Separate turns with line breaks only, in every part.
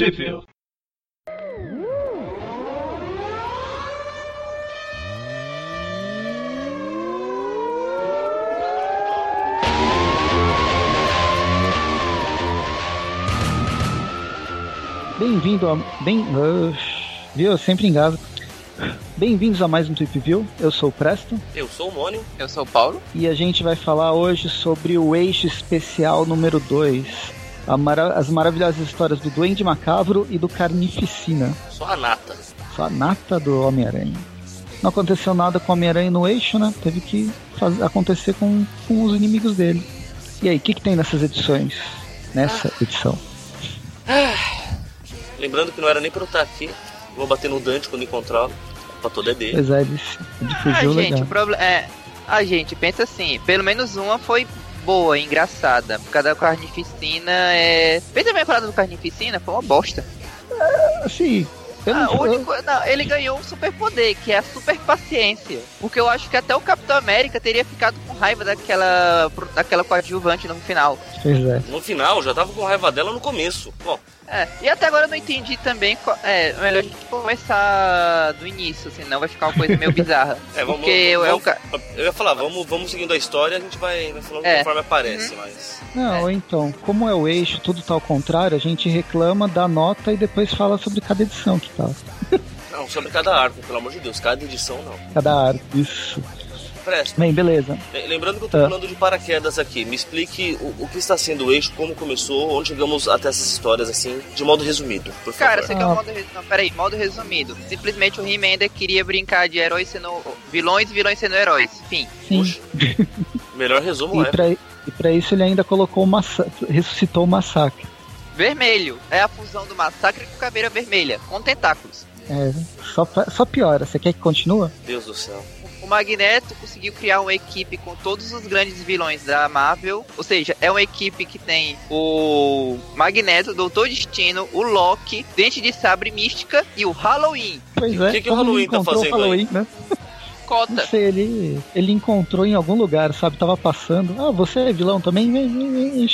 Trivia.
Bem-vindo a. Bem. Uh, viu? Eu sempre engasgo. Bem-vindos a mais um Trip View. Eu sou o Presto.
Eu sou o Mônio.
Eu sou o Paulo.
E a gente vai falar hoje sobre o eixo especial número 2. Mara as maravilhosas histórias do Duende Macabro e do Carnificina.
Só a nata.
Só a nata do Homem-Aranha. Não aconteceu nada com o Homem-Aranha no eixo, né? Teve que fazer, acontecer com, com os inimigos dele. E aí, o que, que tem nessas edições? Nessa ah. edição?
Ah. Lembrando que não era nem pra eu estar aqui. Vou bater no Dante quando encontrá-lo. Pra todo é dele.
Pois é, ele, ele fugiu
ah,
legal.
gente, o problema é. A gente pensa assim, pelo menos uma foi boa, engraçada. Por causa da carnificina é. Bem a do carnificina, foi uma bosta.
É, sim.
Ah, único, não, ele ganhou um super poder, que é a super paciência. Porque eu acho que até o Capitão América teria ficado com raiva daquela, daquela coadjuvante no final.
Pois é.
No final, já tava com raiva dela no começo. Bom,
é, e até agora eu não entendi também. É, melhor a gente começar do início, senão vai ficar uma coisa meio bizarra.
é, vamos, porque vamos, eu, eu, eu ia falar, vamos, vamos seguindo a história a gente vai, vai falando é. conforme aparece, uhum. mas.
Não, é. então, como é o eixo, tudo tá ao contrário, a gente reclama, dá nota e depois fala sobre cada edição que tá.
Não, sobre cada arco, pelo amor de Deus, cada edição não.
Cada arco, isso.
Presta.
Bem, beleza.
Lembrando que eu tô ah. falando de paraquedas aqui. Me explique o, o, que está sendo o eixo, como começou, onde chegamos até essas histórias, assim, de modo resumido, por
Cara,
favor.
você quer um modo resumido? Não, peraí, modo resumido. Simplesmente o He-Man queria brincar de heróis sendo vilões e vilões sendo heróis. Fim.
Sim.
Melhor resumo
e é. Pra, e pra isso ele ainda colocou o massacre, ressuscitou o massacre.
Vermelho. É a fusão do massacre com caveira vermelha, com tentáculos.
É, só, só piora. Você quer que continue?
Deus do céu.
Magneto conseguiu criar uma equipe com todos os grandes vilões da Marvel. Ou seja, é uma equipe que tem o Magneto, Doutor Destino, o Loki, Dente de Sabre Mística e o Halloween.
Pois é.
O que, que o Halloween tá fazendo
Halloween, aí? Né?
cota.
Não sei, ele, ele encontrou em algum lugar, sabe? Tava passando. Ah, você é vilão também? Vem, vem, vem,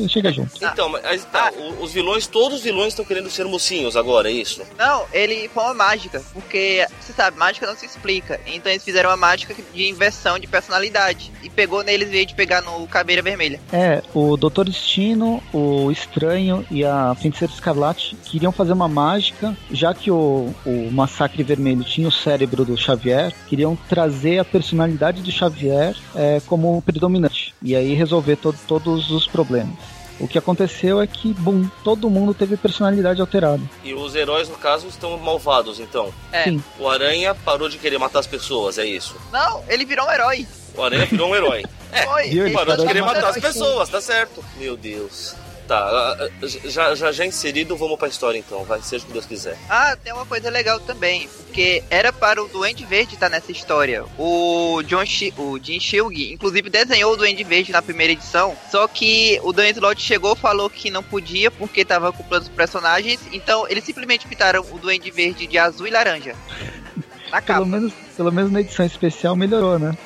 chega, chega junto.
Então, mas tá, ah. os vilões, todos os vilões estão querendo ser mocinhos agora, é isso?
Não, ele foi uma mágica, porque, você sabe, mágica não se explica. Então eles fizeram uma mágica de inversão de personalidade. E pegou neles veio de pegar no Caveira Vermelha.
É, o Doutor Destino, o Estranho e a Feiticeira Escarlate queriam fazer uma mágica, já que o, o Massacre Vermelho tinha o cérebro do Xavier, queriam trazer a personalidade do Xavier é, como predominante e aí resolver to todos os problemas. O que aconteceu é que, bum, todo mundo teve personalidade alterada.
E os heróis, no caso, estão malvados, então.
É. Sim.
O Aranha parou de querer matar as pessoas, é isso?
Não, ele virou um herói.
O Aranha virou um herói.
É, Foi.
Ele parou de querer matar as pessoas, tá certo. Meu Deus. Tá, já, já, já inserido, vamos pra história então, vai, seja o que Deus quiser.
Ah, tem uma coisa legal também, porque era para o Duende Verde estar nessa história. O John Sh o Jim Shilg, inclusive, desenhou o Duende Verde na primeira edição, só que o Dan Slott chegou falou que não podia porque estava acoplando os personagens, então eles simplesmente pintaram o Duende Verde de azul e laranja.
Na capa. Pelo menos, pelo menos na edição especial melhorou, né?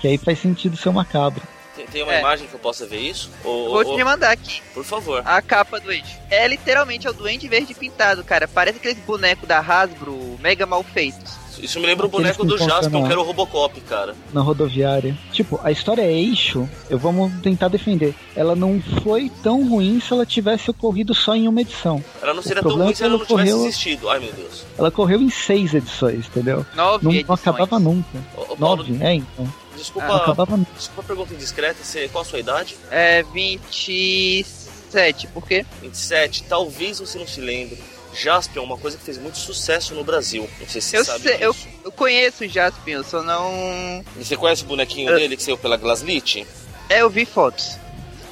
Que aí faz sentido ser uma cabra.
Tem, tem uma é. imagem que eu possa ver isso? Ou,
Vou ou... te mandar aqui.
Por favor.
A capa do Duende. É literalmente é o Duende Verde pintado, cara. Parece aqueles bonecos da Hasbro mega mal feitos.
Isso me lembra o boneco do Jasper, que era o Robocop, cara.
Na rodoviária. Tipo, a história é eixo, eu vamos tentar defender. Ela não foi tão ruim se ela tivesse ocorrido só em uma edição.
Ela não seria tão ruim é se ela não correu... tivesse existido. Ai, meu Deus.
Ela correu em seis edições, entendeu?
Nove
não,
não
acabava nunca. Ô, Nove, Paulo... é, então.
Desculpa, ah, acabava... desculpa a pergunta indiscreta, você, qual a sua idade?
É 27, por quê?
27, talvez você não se lembre. Jaspion é uma coisa que fez muito sucesso no Brasil. Não sei se você
eu
sabe
sei, eu, eu, conheço o Jaspion, só não.
E você conhece o bonequinho eu... dele que saiu pela Glaslit?
É, eu vi fotos.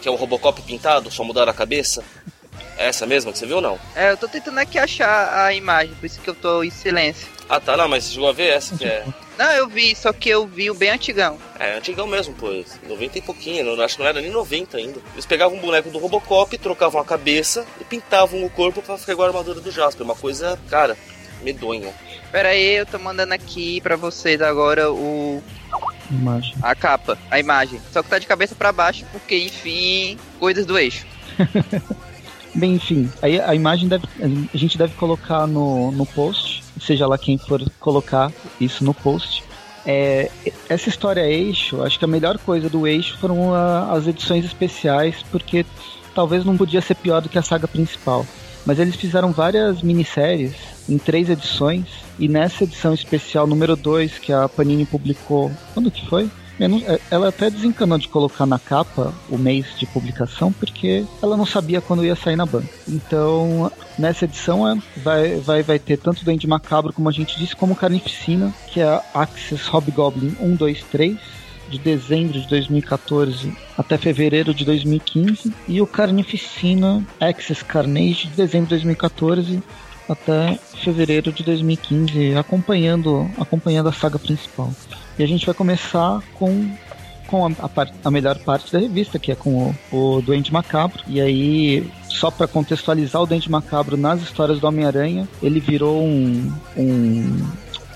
Que é o Robocop pintado, só mudaram a cabeça? É essa mesma que você viu ou não?
É, eu tô tentando aqui achar a imagem, por isso que eu tô em silêncio.
Ah tá, não, mas você chegou a ver essa que é.
Não, eu vi, só que eu vi o bem antigão.
É, antigão mesmo, pô. 90 e pouquinho, não, acho que não era nem 90 ainda. Eles pegavam um boneco do Robocop, trocavam a cabeça e pintavam o corpo para ficar igual a armadura do Jasper. Uma coisa, cara, medonha.
Pera aí, eu tô mandando aqui para vocês agora o.
Imagem.
A capa, a imagem. Só que tá de cabeça para baixo, porque, enfim, coisas do eixo.
Bem, enfim, aí a imagem deve. A gente deve colocar no, no post, seja lá quem for colocar isso no post. É, essa história eixo, acho que a melhor coisa do eixo foram a, as edições especiais, porque talvez não podia ser pior do que a saga principal. Mas eles fizeram várias minisséries em três edições, e nessa edição especial número 2 que a Panini publicou. Quando que foi? É, ela até desencanou de colocar na capa o mês de publicação, porque ela não sabia quando ia sair na banca. Então, nessa edição é, vai, vai, vai ter tanto Duende Macabro, como a gente disse, como Carnificina, que é a Axis Hobgoblin 1, 2, 3 de dezembro de 2014 até fevereiro de 2015 e o Carnificina Access Carnage de dezembro de 2014 até fevereiro de 2015, acompanhando, acompanhando a saga principal. E a gente vai começar com com a, a, a, melhor parte da revista, que é com o, o Doente Macabro. E aí, só para contextualizar o Doente Macabro nas histórias do Homem-Aranha, ele virou um. um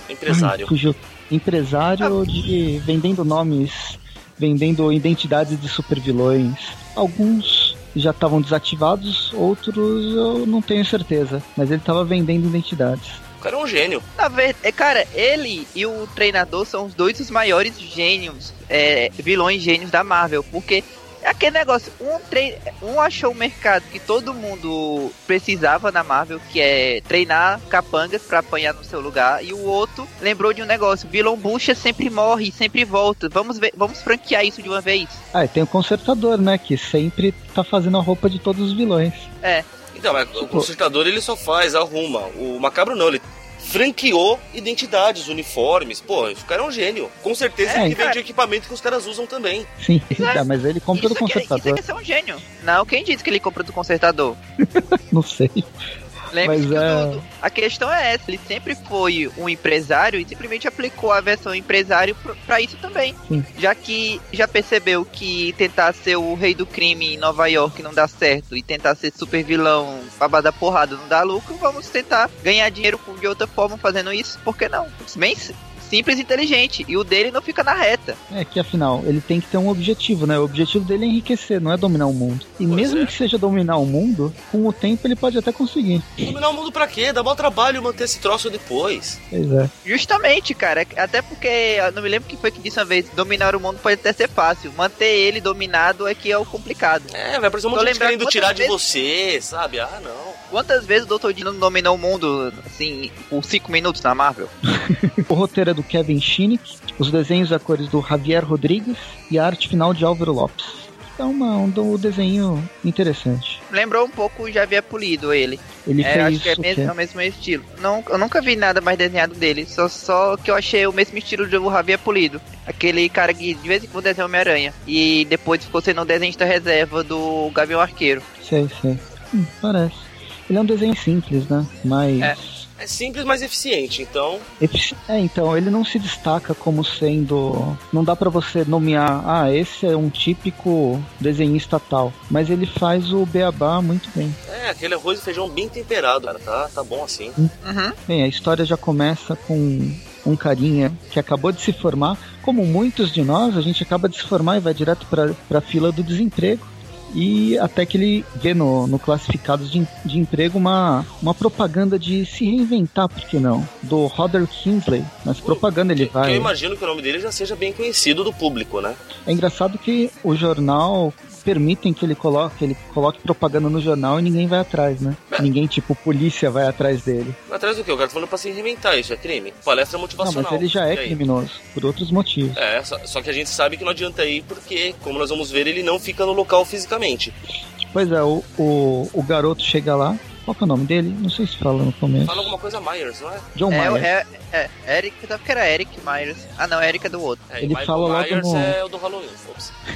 empresário. Ai,
fugiu, empresário ah. de vendendo nomes, vendendo identidades de supervilões. Alguns já estavam desativados, outros eu não tenho certeza, mas ele estava vendendo identidades.
Cara é um gênio.
Na verdade, é, cara, ele e o treinador são os dois dos maiores gênios, é, vilões gênios da Marvel, porque é aquele negócio, um, trein... um achou o mercado que todo mundo precisava na Marvel, que é treinar capangas para apanhar no seu lugar, e o outro lembrou de um negócio, vilão bucha sempre morre, sempre volta. Vamos ver, vamos franquear isso de uma vez.
Ah, e tem o consertador, né, que sempre tá fazendo a roupa de todos os vilões.
É.
Então, mas o consertador ele só faz, arruma. O macabro não, ele franqueou identidades, uniformes. Pô, esse cara é um gênio. Com certeza é, ele vende equipamento que os caras usam também.
Sim, é, mas ele compra do consertador.
Que, isso é um gênio. Não, quem disse que ele compra do consertador?
Não sei.
Lembre-se que é... a questão é essa, ele sempre foi um empresário e simplesmente aplicou a versão empresário para isso também. Sim. Já que já percebeu que tentar ser o rei do crime em Nova York não dá certo e tentar ser super vilão, babá da porrada não dá lucro, vamos tentar ganhar dinheiro de outra forma fazendo isso, por que não? Bem, simples e inteligente. E o dele não fica na reta.
É que afinal, ele tem que ter um objetivo, né? O objetivo dele é enriquecer, não é dominar o mundo. E pois mesmo é. que seja dominar o mundo, com o tempo ele pode até conseguir.
Dominar o mundo pra quê? Dá bom trabalho manter esse troço depois.
Pois é.
Justamente, cara. Até porque eu não me lembro que foi que disse uma vez: dominar o mundo pode até ser fácil. Manter ele dominado é que é o complicado.
É, vai aparecer um monte de querendo tirar vezes... de você, sabe? Ah, não.
Quantas vezes o Dr. Dino dominou o mundo, assim, por 5 minutos na Marvel?
o roteiro é do Kevin Shinnick, os desenhos a cores do Javier Rodrigues e a arte final de Álvaro Lopes. É uma, um, um desenho interessante.
Lembrou um pouco o Javier Polido, ele.
Ele é, fez
acho que é, mesmo, é o mesmo estilo. Não, eu nunca vi nada mais desenhado dele, só, só que eu achei o mesmo estilo do Javier Polido. Aquele cara que de vez em quando desenha Homem-Aranha. E depois ficou sendo desenho da reserva do Gavião Arqueiro.
Sei, sei. Hum, parece. Ele é um desenho simples, né? Mas.
É é simples, mas eficiente, então.
É, então, ele não se destaca como sendo. Não dá para você nomear, ah, esse é um típico desenhista tal. Mas ele faz o beabá muito bem.
É, aquele arroz e feijão bem temperado, cara. Tá, tá bom assim.
Uhum. Bem, a história já começa com um carinha que acabou de se formar. Como muitos de nós, a gente acaba de se formar e vai direto para a fila do desemprego e até que ele vê no, no classificados de, de emprego uma, uma propaganda de se reinventar, por que não? Do Roder Kingsley. Mas propaganda ele vai.
Eu imagino que o nome dele já seja bem conhecido do público, né?
É engraçado que o jornal permitem que ele coloque, ele coloque propaganda no jornal e ninguém vai atrás, né? É. Ninguém, tipo, polícia vai atrás dele.
Atrás do que? O cara tá falando pra se reinventar, isso é crime. Palestra motivacional.
Não, mas ele já é criminoso, por outros motivos.
É, só, só, que a gente sabe que não adianta ir porque, como nós vamos ver, ele não fica no local fisicamente.
Pois é, o, o, o garoto chega lá, qual é o nome dele? Não sei se fala no começo.
Fala alguma coisa Myers, não é?
John é, Myers.
É, é, é Eric, eu que era Eric Myers. Ah, não, Eric é do outro.
É, ele fala
Myers
logo no...
é o do Halloween.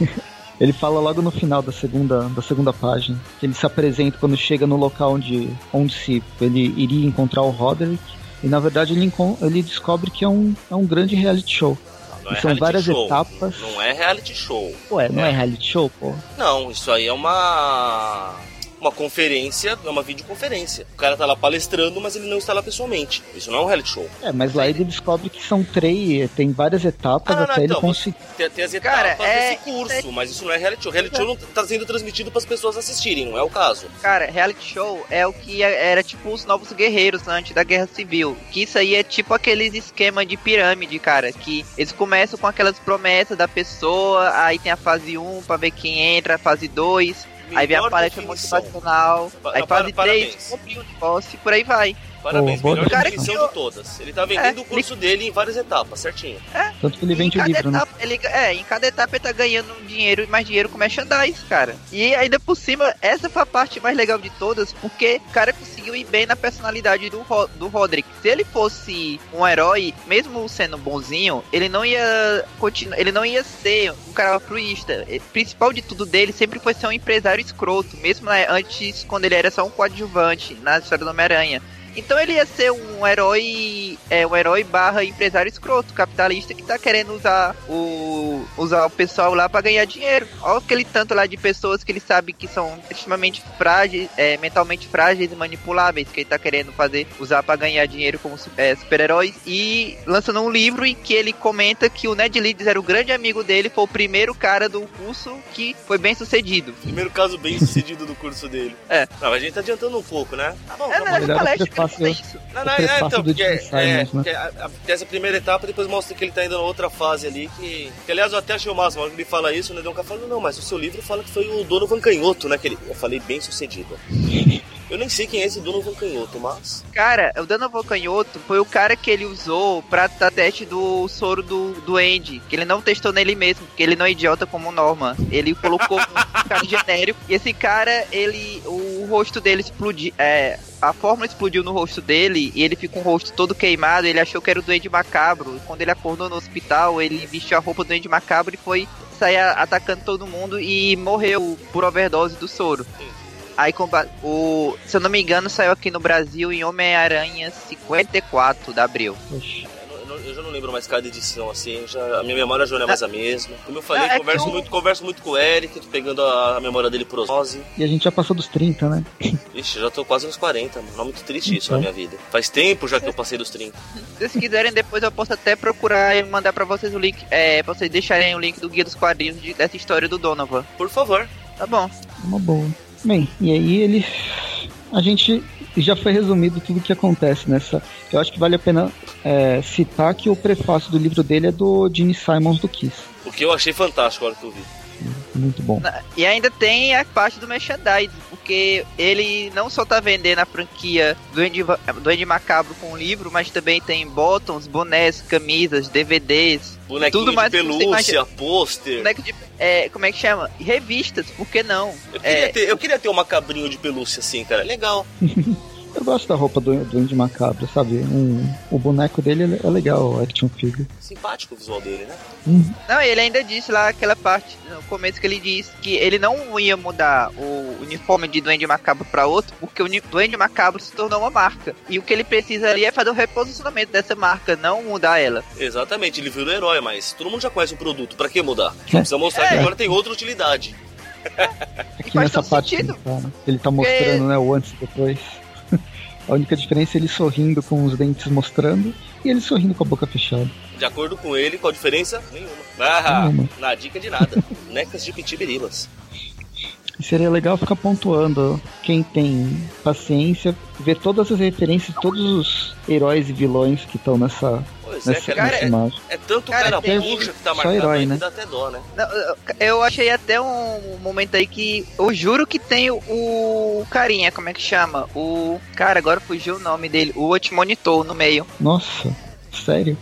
Ele fala logo no final da segunda, da segunda página. Que ele se apresenta quando chega no local onde, onde se ele iria encontrar o Roderick. E na verdade ele, ele descobre que é um, é um grande reality show.
Não, é
são várias
show.
etapas.
Não é reality show.
Ué, não é, é reality show, pô?
Não, isso aí é uma uma conferência, é uma videoconferência. O cara tá lá palestrando, mas ele não está lá pessoalmente. Isso não é um reality show.
É, mas lá ele descobre que são três, tem várias etapas
Ah, não, não,
até ele
então,
conseguir.
Tem, tem as
Cara,
etapas
é-
desse curso, mas isso não é reality show. Reality show não tá sendo transmitido para as pessoas assistirem, não é o caso.
Cara, reality show é o que era tipo os novos guerreiros antes da Guerra Civil. Que isso aí é tipo aqueles esquema de pirâmide, cara. Que eles começam com aquelas promessas da pessoa, aí tem a fase 1 pra ver quem entra, a fase 2, aí vem a
definição.
motivacional, aí fase
parabéns.
3, cumprir o negócio e por aí vai.
Parabéns,
boa
melhor
definição.
de todas. Ele tá vendendo
É,
o curso dele em várias etapas, certinho.
Tanto que ele vende o
cada
livro, né?
etapa, ele, é, em cada etapa ele tá ganhando dinheiro e mais dinheiro com merchandise, cara. E ainda por cima, essa foi a parte mais legal de todas, porque o cara conseguiu ir bem na personalidade do, Ro- do Roderick. Se ele fosse um herói, mesmo sendo bonzinho, ele não ia continuar, ele não ia ser um cara altruísta. O principal de tudo dele sempre foi ser um empresário escroto, mesmo né, antes, quando ele era só um coadjuvante na história do Homem-Aranha. Então ele ia ser um herói, é, um herói barra empresário escroto, capitalista que tá querendo usar o usar o pessoal lá pra ganhar dinheiro. Olha aquele tanto lá de pessoas que ele sabe que são extremamente frágeis, é, mentalmente frágeis e manipuláveis que ele tá querendo fazer usar pra ganhar dinheiro como é, super-heróis e lançando um livro em que ele comenta que o Ned Leeds era o grande amigo dele, foi o primeiro cara do curso que foi bem sucedido.
Primeiro caso bem sucedido do curso dele.
É.
Não, a gente tá adiantando um pouco, né? Tá bom,
É,
tá bom.
palestra fala isso.
Não,
o
não, é, então,
do
porque, é,
Simons, né?
a- essa primeira etapa, depois mostra que ele tá indo na outra fase ali, que, que aliás eu até achei o máximo, que ele fala isso, né, deu um cara falando, não, mas o seu livro fala que foi o Donovan Canhoto, né, que ele, eu falei bem sucedido. Eu nem sei quem é esse Donovan Canhoto, mas...
Cara, o Donovan Canhoto foi o cara que ele usou pra teste do soro do, do Andy. Que ele não testou nele mesmo, porque ele não é idiota como o Norman. Ele colocou um cara genérico. E esse cara, ele. O rosto dele explodiu. É, a fórmula explodiu no rosto dele e ele fica com o rosto todo queimado. Ele achou que era o Duende Macabro. E quando ele acordou no hospital, ele vestiu a roupa do Duende Macabro e foi sair atacando todo mundo e morreu por overdose do soro. Aí, o, se eu não me engano, saiu aqui no Brasil em Homem-Aranha 54 de abril.
Eu, eu já não lembro mais cada edição, assim, já, a minha memória já não é mais a mesma. Como eu falei,
Não, é
converso,
o-
muito, converso muito com o Eric, tô pegando a, a memória dele por osmose.
E a gente já passou dos 30, né?
Ixi, já tô quase nos 40, mano. Não é muito triste isso
Então.
na minha vida. Faz tempo já que eu passei dos 30.
Se vocês quiserem, depois eu posso até procurar e mandar pra vocês o link, é, pra vocês deixarem o link do Guia dos Quadrinhos de- dessa história do Donovan.
Por favor.
Tá bom.
Uma boa. Bem, e aí ele. A gente já foi resumido tudo o que acontece nessa. Eu acho que vale a pena é, citar que o prefácio do livro dele é do Gene Simons do Kiss.
O que eu achei fantástico a hora que eu vi.
Muito bom.
E ainda tem a parte do merchandise, porque ele não só tá vendendo a franquia do Andy, do Andy Macabro com o livro, mas também tem bottoms, bonés, camisas, DVDs,
Bonequinho
Tudo mais
de pelúcia, pôster.
boneco de, é, como é que chama? Revistas, por que não?
Eu queria,
É,
ter, eu queria ter uma cabrinho de pelúcia assim, cara. Legal.
Eu gosto da roupa do, do Andy Macabro, sabe? Um, o boneco dele é é legal, o action figure.
Simpático o visual dele, né?
Hum,
Não, ele ainda disse lá aquela parte no começo que ele disse que ele não ia mudar o uniforme de Duende Macabro pra outro, porque o Duende Macabro se tornou uma marca. E o que ele precisa ali é fazer o reposicionamento dessa marca, não mudar ela.
Exatamente, ele virou herói, mas todo mundo já conhece o produto. Pra que mudar? Precisa mostrar que
É.
agora tem outra utilidade.
aqui
faz
nessa parte que ele tá, né? ele tá mostrando, né, o antes e depois. A única diferença é ele sorrindo com os dentes mostrando e ele sorrindo com a boca fechada.
De acordo com ele, qual a diferença? Nenhuma. Ah,
Nenhuma.
na dica de nada. Necas de pitibiribas.
E seria legal ficar pontuando quem tem paciência, ver todas as referências, todos os heróis e vilões que estão nessa,
Pois é,
nessa,
cara.
nessa
É,
imagem.
é tanto
Cara,
cara
tem-
bucha que tá
só
marcado
herói,
aí
né?
dá até dó, né?
Não, eu- achei até um momento aí que eu juro que tem o, o carinha, como é que chama? O. Cara, agora fugiu o nome dele. O Monitor no meio.
Nossa, sério?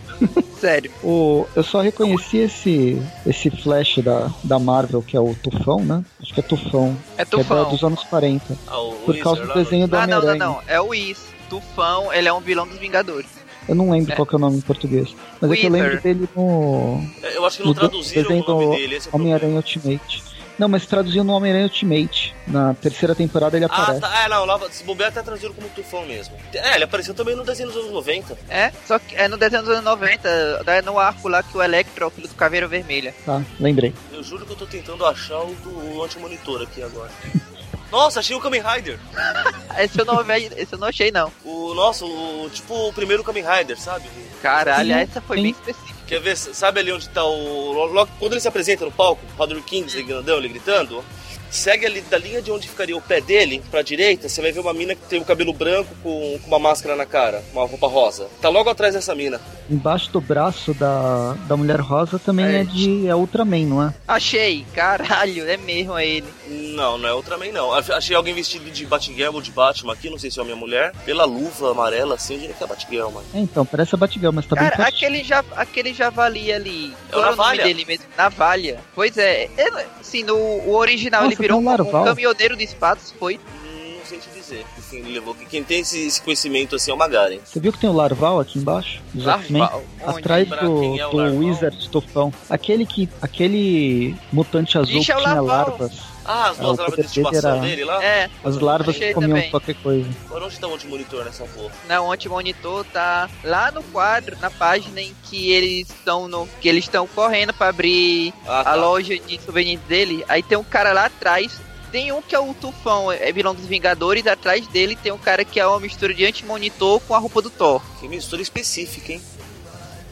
Sério.
O, eu só reconheci esse, esse flash da, da Marvel, que é o Tufão, né? Acho que é Tufão,
É
que é da-
Tufão.
dos anos 40.
Ah, o
Por
Wizard
causa do desenho do
Ah, não, não,
Homem-Aranha.
não. É o Is. Tufão, ele é um vilão dos Vingadores.
Eu não lembro
É.
qual que é o nome em português. Mas é que eu
Wither.
lembro dele no,
Eu acho que não traduziram
desenho
o nome
do
dele. Esse é.
Homem-Aranha Ultimate. Não, mas traduziu no Homem-Aranha Ultimate. Na terceira temporada ele
Ah,
aparece.
tá. É, não, lá, se bobear até traduziram como tufão mesmo. É, ele apareceu também no desenho dos anos 90.
É, só que é no desenho dos anos 90, é no arco lá que o Electro é o filho do Caveira Vermelha.
Tá, lembrei.
Eu juro que eu tô tentando achar o do anti-monitor aqui agora. Nossa, achei o Kamen Rider.
esse, eu não, esse eu não achei, não.
O nosso, o, tipo o primeiro Kamen Rider, sabe?
Caralho, essa foi bem específica.
Quer ver, sabe ali onde tá o. Logo, quando ele se apresenta no palco, Roderick King grandão, ele gritando, segue ali da linha de onde ficaria o pé dele pra direita, você vai ver uma mina que tem o cabelo branco com, com uma máscara na cara, uma roupa rosa. Tá logo atrás dessa mina.
Embaixo do braço da, da mulher rosa também é, é de é Ultraman, não é?
Achei, caralho, é mesmo ele.
Não, não é Ultraman não. Achei alguém vestido de Batgirl ou de Batman aqui, não sei se é a minha mulher. Pela luva amarela assim, eu diria que é Batgirl, mano.
É, então, parece a Batgirl, mas tá
Cara,
bem
aquele, ja, aquele javali ali.
É o Navalha.
dele mesmo? Navalha. Pois é, ele, assim, no o original Nossa, ele virou um, um caminhoneiro de espadas, foi?
Hum, não sei te dizer. Assim, ele levou. Quem tem esse, esse, conhecimento assim é o Magaren.
Você viu que tem o Larval aqui embaixo?
Larval?
Atrás do, é do Wizard Tufão. Aquele que. Aquele mutante azul Ixi, que é tinha larvas.
Ah, as duas larvas de estimação era... dele lá?
É.
As larvas que comiam também. qualquer coisa.
Agora onde tá o anti-monitor nessa porra?
Não, o anti-monitor tá lá no quadro, na página em que eles estão no. que eles estão correndo pra abrir ah, tá. a loja de souvenirs dele. Aí tem um cara lá atrás tem um que é o Tufão, é vilão dos Vingadores, atrás dele tem um cara que é uma mistura de anti-monitor com a roupa do Thor.
Que mistura específica, hein?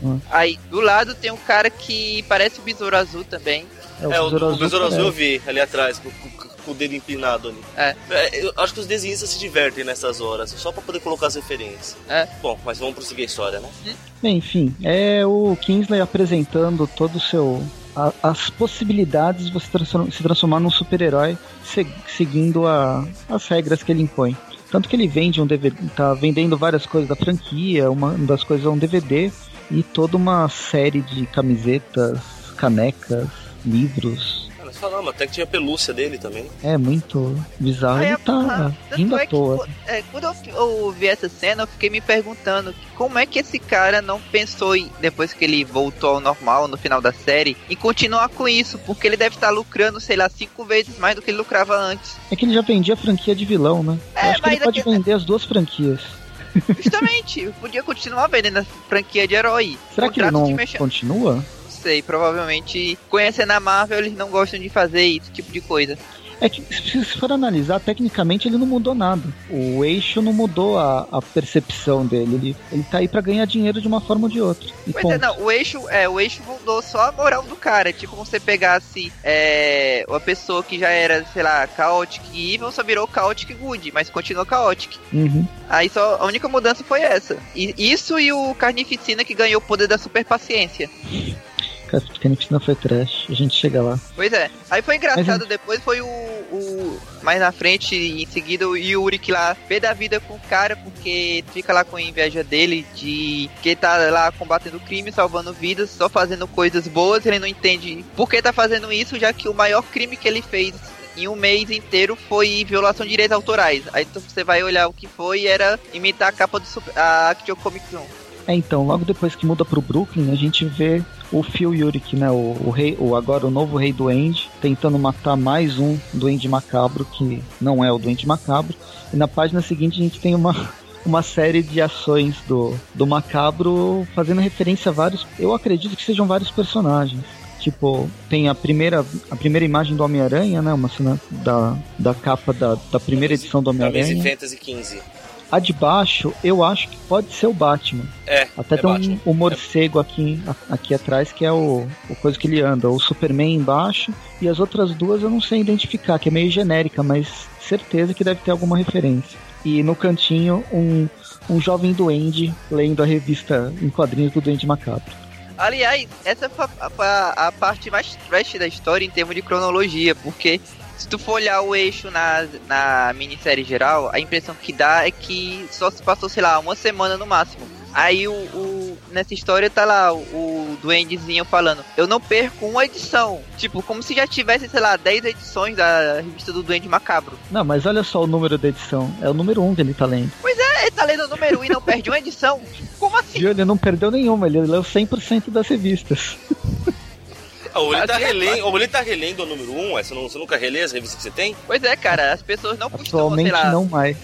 Hum. Aí, do lado tem um cara que parece o Besouro Azul também.
É, o, é, Besouro, o, Azul, o Besouro Azul eu vi ali atrás, com, com, com, o dedo empinado ali.
É.
é. Eu acho que os desenhistas se divertem nessas horas, só pra poder colocar as referências.
É.
Bom, mas vamos prosseguir a história, né? Hum.
Bem, enfim, é o Kingsley apresentando todo o seu as possibilidades de você transform, se transformar num super-herói se, seguindo a, as regras que ele impõe. Tanto que ele vende um DVD, tá vendendo várias coisas da franquia, uma das coisas é um DVD e toda uma série de camisetas, canecas, livros,
falamos, até que tinha pelúcia dele também.
É, muito bizarro. ele tá rindo à toa.
é, quando eu, eu, vi essa cena, eu fiquei me perguntando como é que esse cara não pensou em, depois que ele voltou ao normal no final da série, em continuar com isso, porque ele deve estar lucrando, sei lá, cinco vezes mais do que ele lucrava antes.
É que ele já vendia a franquia de vilão, né? É, eu acho que ele pode vender as duas franquias.
Justamente, podia continuar vendendo a franquia de herói.
Será que ele não continua?
Sei, provavelmente conhecendo a Marvel eles não gostam de fazer esse tipo de coisa.
É que se for analisar, tecnicamente ele não mudou nada. O eixo não mudou a, a percepção dele. Ele, ele tá aí para ganhar dinheiro de uma forma ou de outra.
Pois é, não, o eixo, é, o eixo mudou só a moral do cara. Tipo, você pegasse é, uma pessoa que já era, sei lá, Chaotic Evil, só virou Chaotic Good, mas continuou Chaotic.
Uhum.
Aí só a única mudança foi essa. E, isso e o Carnificina que ganhou o poder da super paciência.
Carnificina foi trash, a gente chega lá.
Pois é. Aí foi engraçado, Mas, depois foi o, o. Mais na frente, em seguida, o Yuri que lá fez da vida com o cara, porque fica lá com inveja dele de que tá lá combatendo crime, salvando vidas, só fazendo coisas boas, ele não entende por que tá fazendo isso, já que o maior crime que ele fez em um mês inteiro foi violação de direitos autorais. Aí então, você vai olhar o que foi era imitar a capa do Super, a Action Comics 1.
É, então, logo depois que muda pro Brooklyn, a gente vê o Phil Yurik, né, o, o rei, o agora o novo rei do End, tentando matar mais um duende macabro que não é o duende macabro. E na página seguinte a gente tem uma uma série de ações do, do macabro fazendo referência a vários, eu acredito que sejam vários personagens. Tipo, tem a primeira, a primeira imagem do Homem-Aranha, né? Uma cena da, da capa da, da primeira edição do Homem-Aranha.
Fantasy 15.
A de baixo, eu acho que pode ser o Batman.
É.
Até
é
tem um, o morcego aqui, aqui atrás, que é o, o coisa que ele anda. O Superman embaixo. E as outras duas eu não sei identificar, que é meio genérica, mas certeza que deve ter alguma referência. E no cantinho, um, um jovem duende lendo a revista em quadrinhos do Duende Macabro.
Aliás, essa foi a, a, a, parte mais trash da história em termos de cronologia, porque se tu for olhar o eixo na, na minissérie geral, a impressão que dá é que só se passou, sei lá, uma semana no máximo. Aí o, o, nessa história tá lá o, o duendezinho falando, eu não perco uma edição. Tipo, como se já tivesse, sei lá, 10 edições da revista do Duende Macabro.
Não, mas olha só o número da edição. É o número 1 um que ele tá lendo.
Pois é, ele tá lendo o número 1 um e não perde uma edição. Como assim?
Ele não perdeu nenhuma, ele leu 100% das revistas.
Ah, ou ele, tá relendo, ou ele tá relendo o número 1, um, você, não, você nunca relê as revistas que você tem?
Pois é, cara, as pessoas não costumam,
Atualmente
sei lá...
não mais.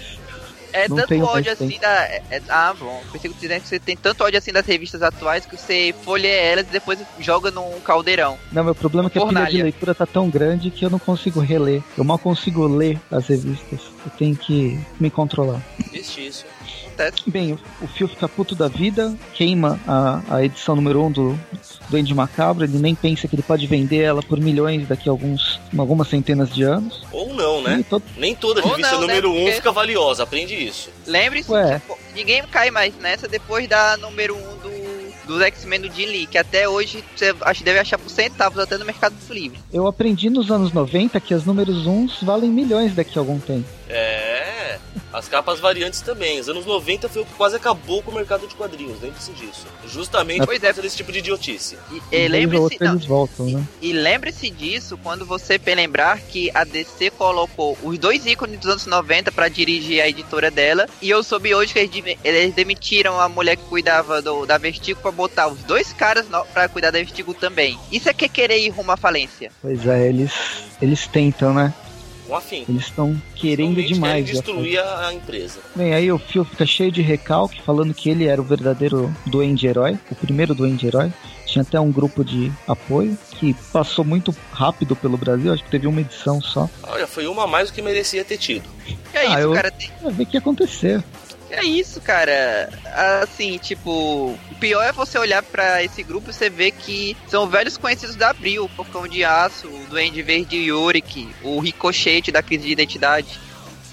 É
Não
tanto ódio assim da. é- é- ah, bom. Pensei que você- tem tanto ódio assim das revistas atuais que você folheia elas e depois joga num caldeirão.
Não, meu problema é que a pilha de
Fornalha.
leitura tá tão grande que eu não consigo reler. Eu mal consigo ler as revistas. Eu tenho que me controlar.
Existe isso.
Bem, o, Phil fica puto da vida, queima a, a edição número 1 um do Duende Macabro, ele nem pensa que ele pode vender ela por milhões daqui a alguns, algumas centenas de anos.
Ou não, né?
todo-
Nem toda revista
não, né?
número 1 um
Porque-
fica valiosa, aprende isso.
Lembre-se, tipo, ninguém cai mais nessa depois da número 1 um do, do X-Men do Jim Lee, que até hoje você acha, deve achar por centavos até no Mercado Livre.
Eu aprendi nos anos 90 que as números 1 valem milhões daqui a algum tempo.
É, as capas variantes também. Os anos 90 foi o que quase acabou com o mercado de quadrinhos, lembre-se disso. Justamente por
Pois é.
desse tipo de idiotice.
E,
E
e lembre-se.
né?
E lembre-se disso quando você lembrar que a DC colocou os dois ícones dos anos 90 pra dirigir a editora dela. E eu soube hoje que eles, eles demitiram a mulher que cuidava do, da Vertigo pra botar os dois caras no, pra cuidar da Vertigo também. Isso é que é querer ir rumo à falência.
Pois é, eles, eles tentam, né?
Com afim.
Eles estão querendo demais.
querem destruir a, a empresa.
Bem, aí o Phil fica cheio de recalque, falando que ele era o verdadeiro Duende Herói, o primeiro Duende Herói. Tinha até um grupo de apoio que passou muito rápido pelo Brasil, acho que teve uma edição só.
Olha, foi uma a mais do que merecia ter tido.
Que é
Ah,
isso,
eu-
cara. Tem-
Vai ver o que ia acontecer.
É isso, cara. Assim, tipo, o pior é você olhar pra esse grupo e você ver que são velhos conhecidos da Abril, o Porcão de Aço, o Duende Verde Yorick, o Ricochete da crise de identidade.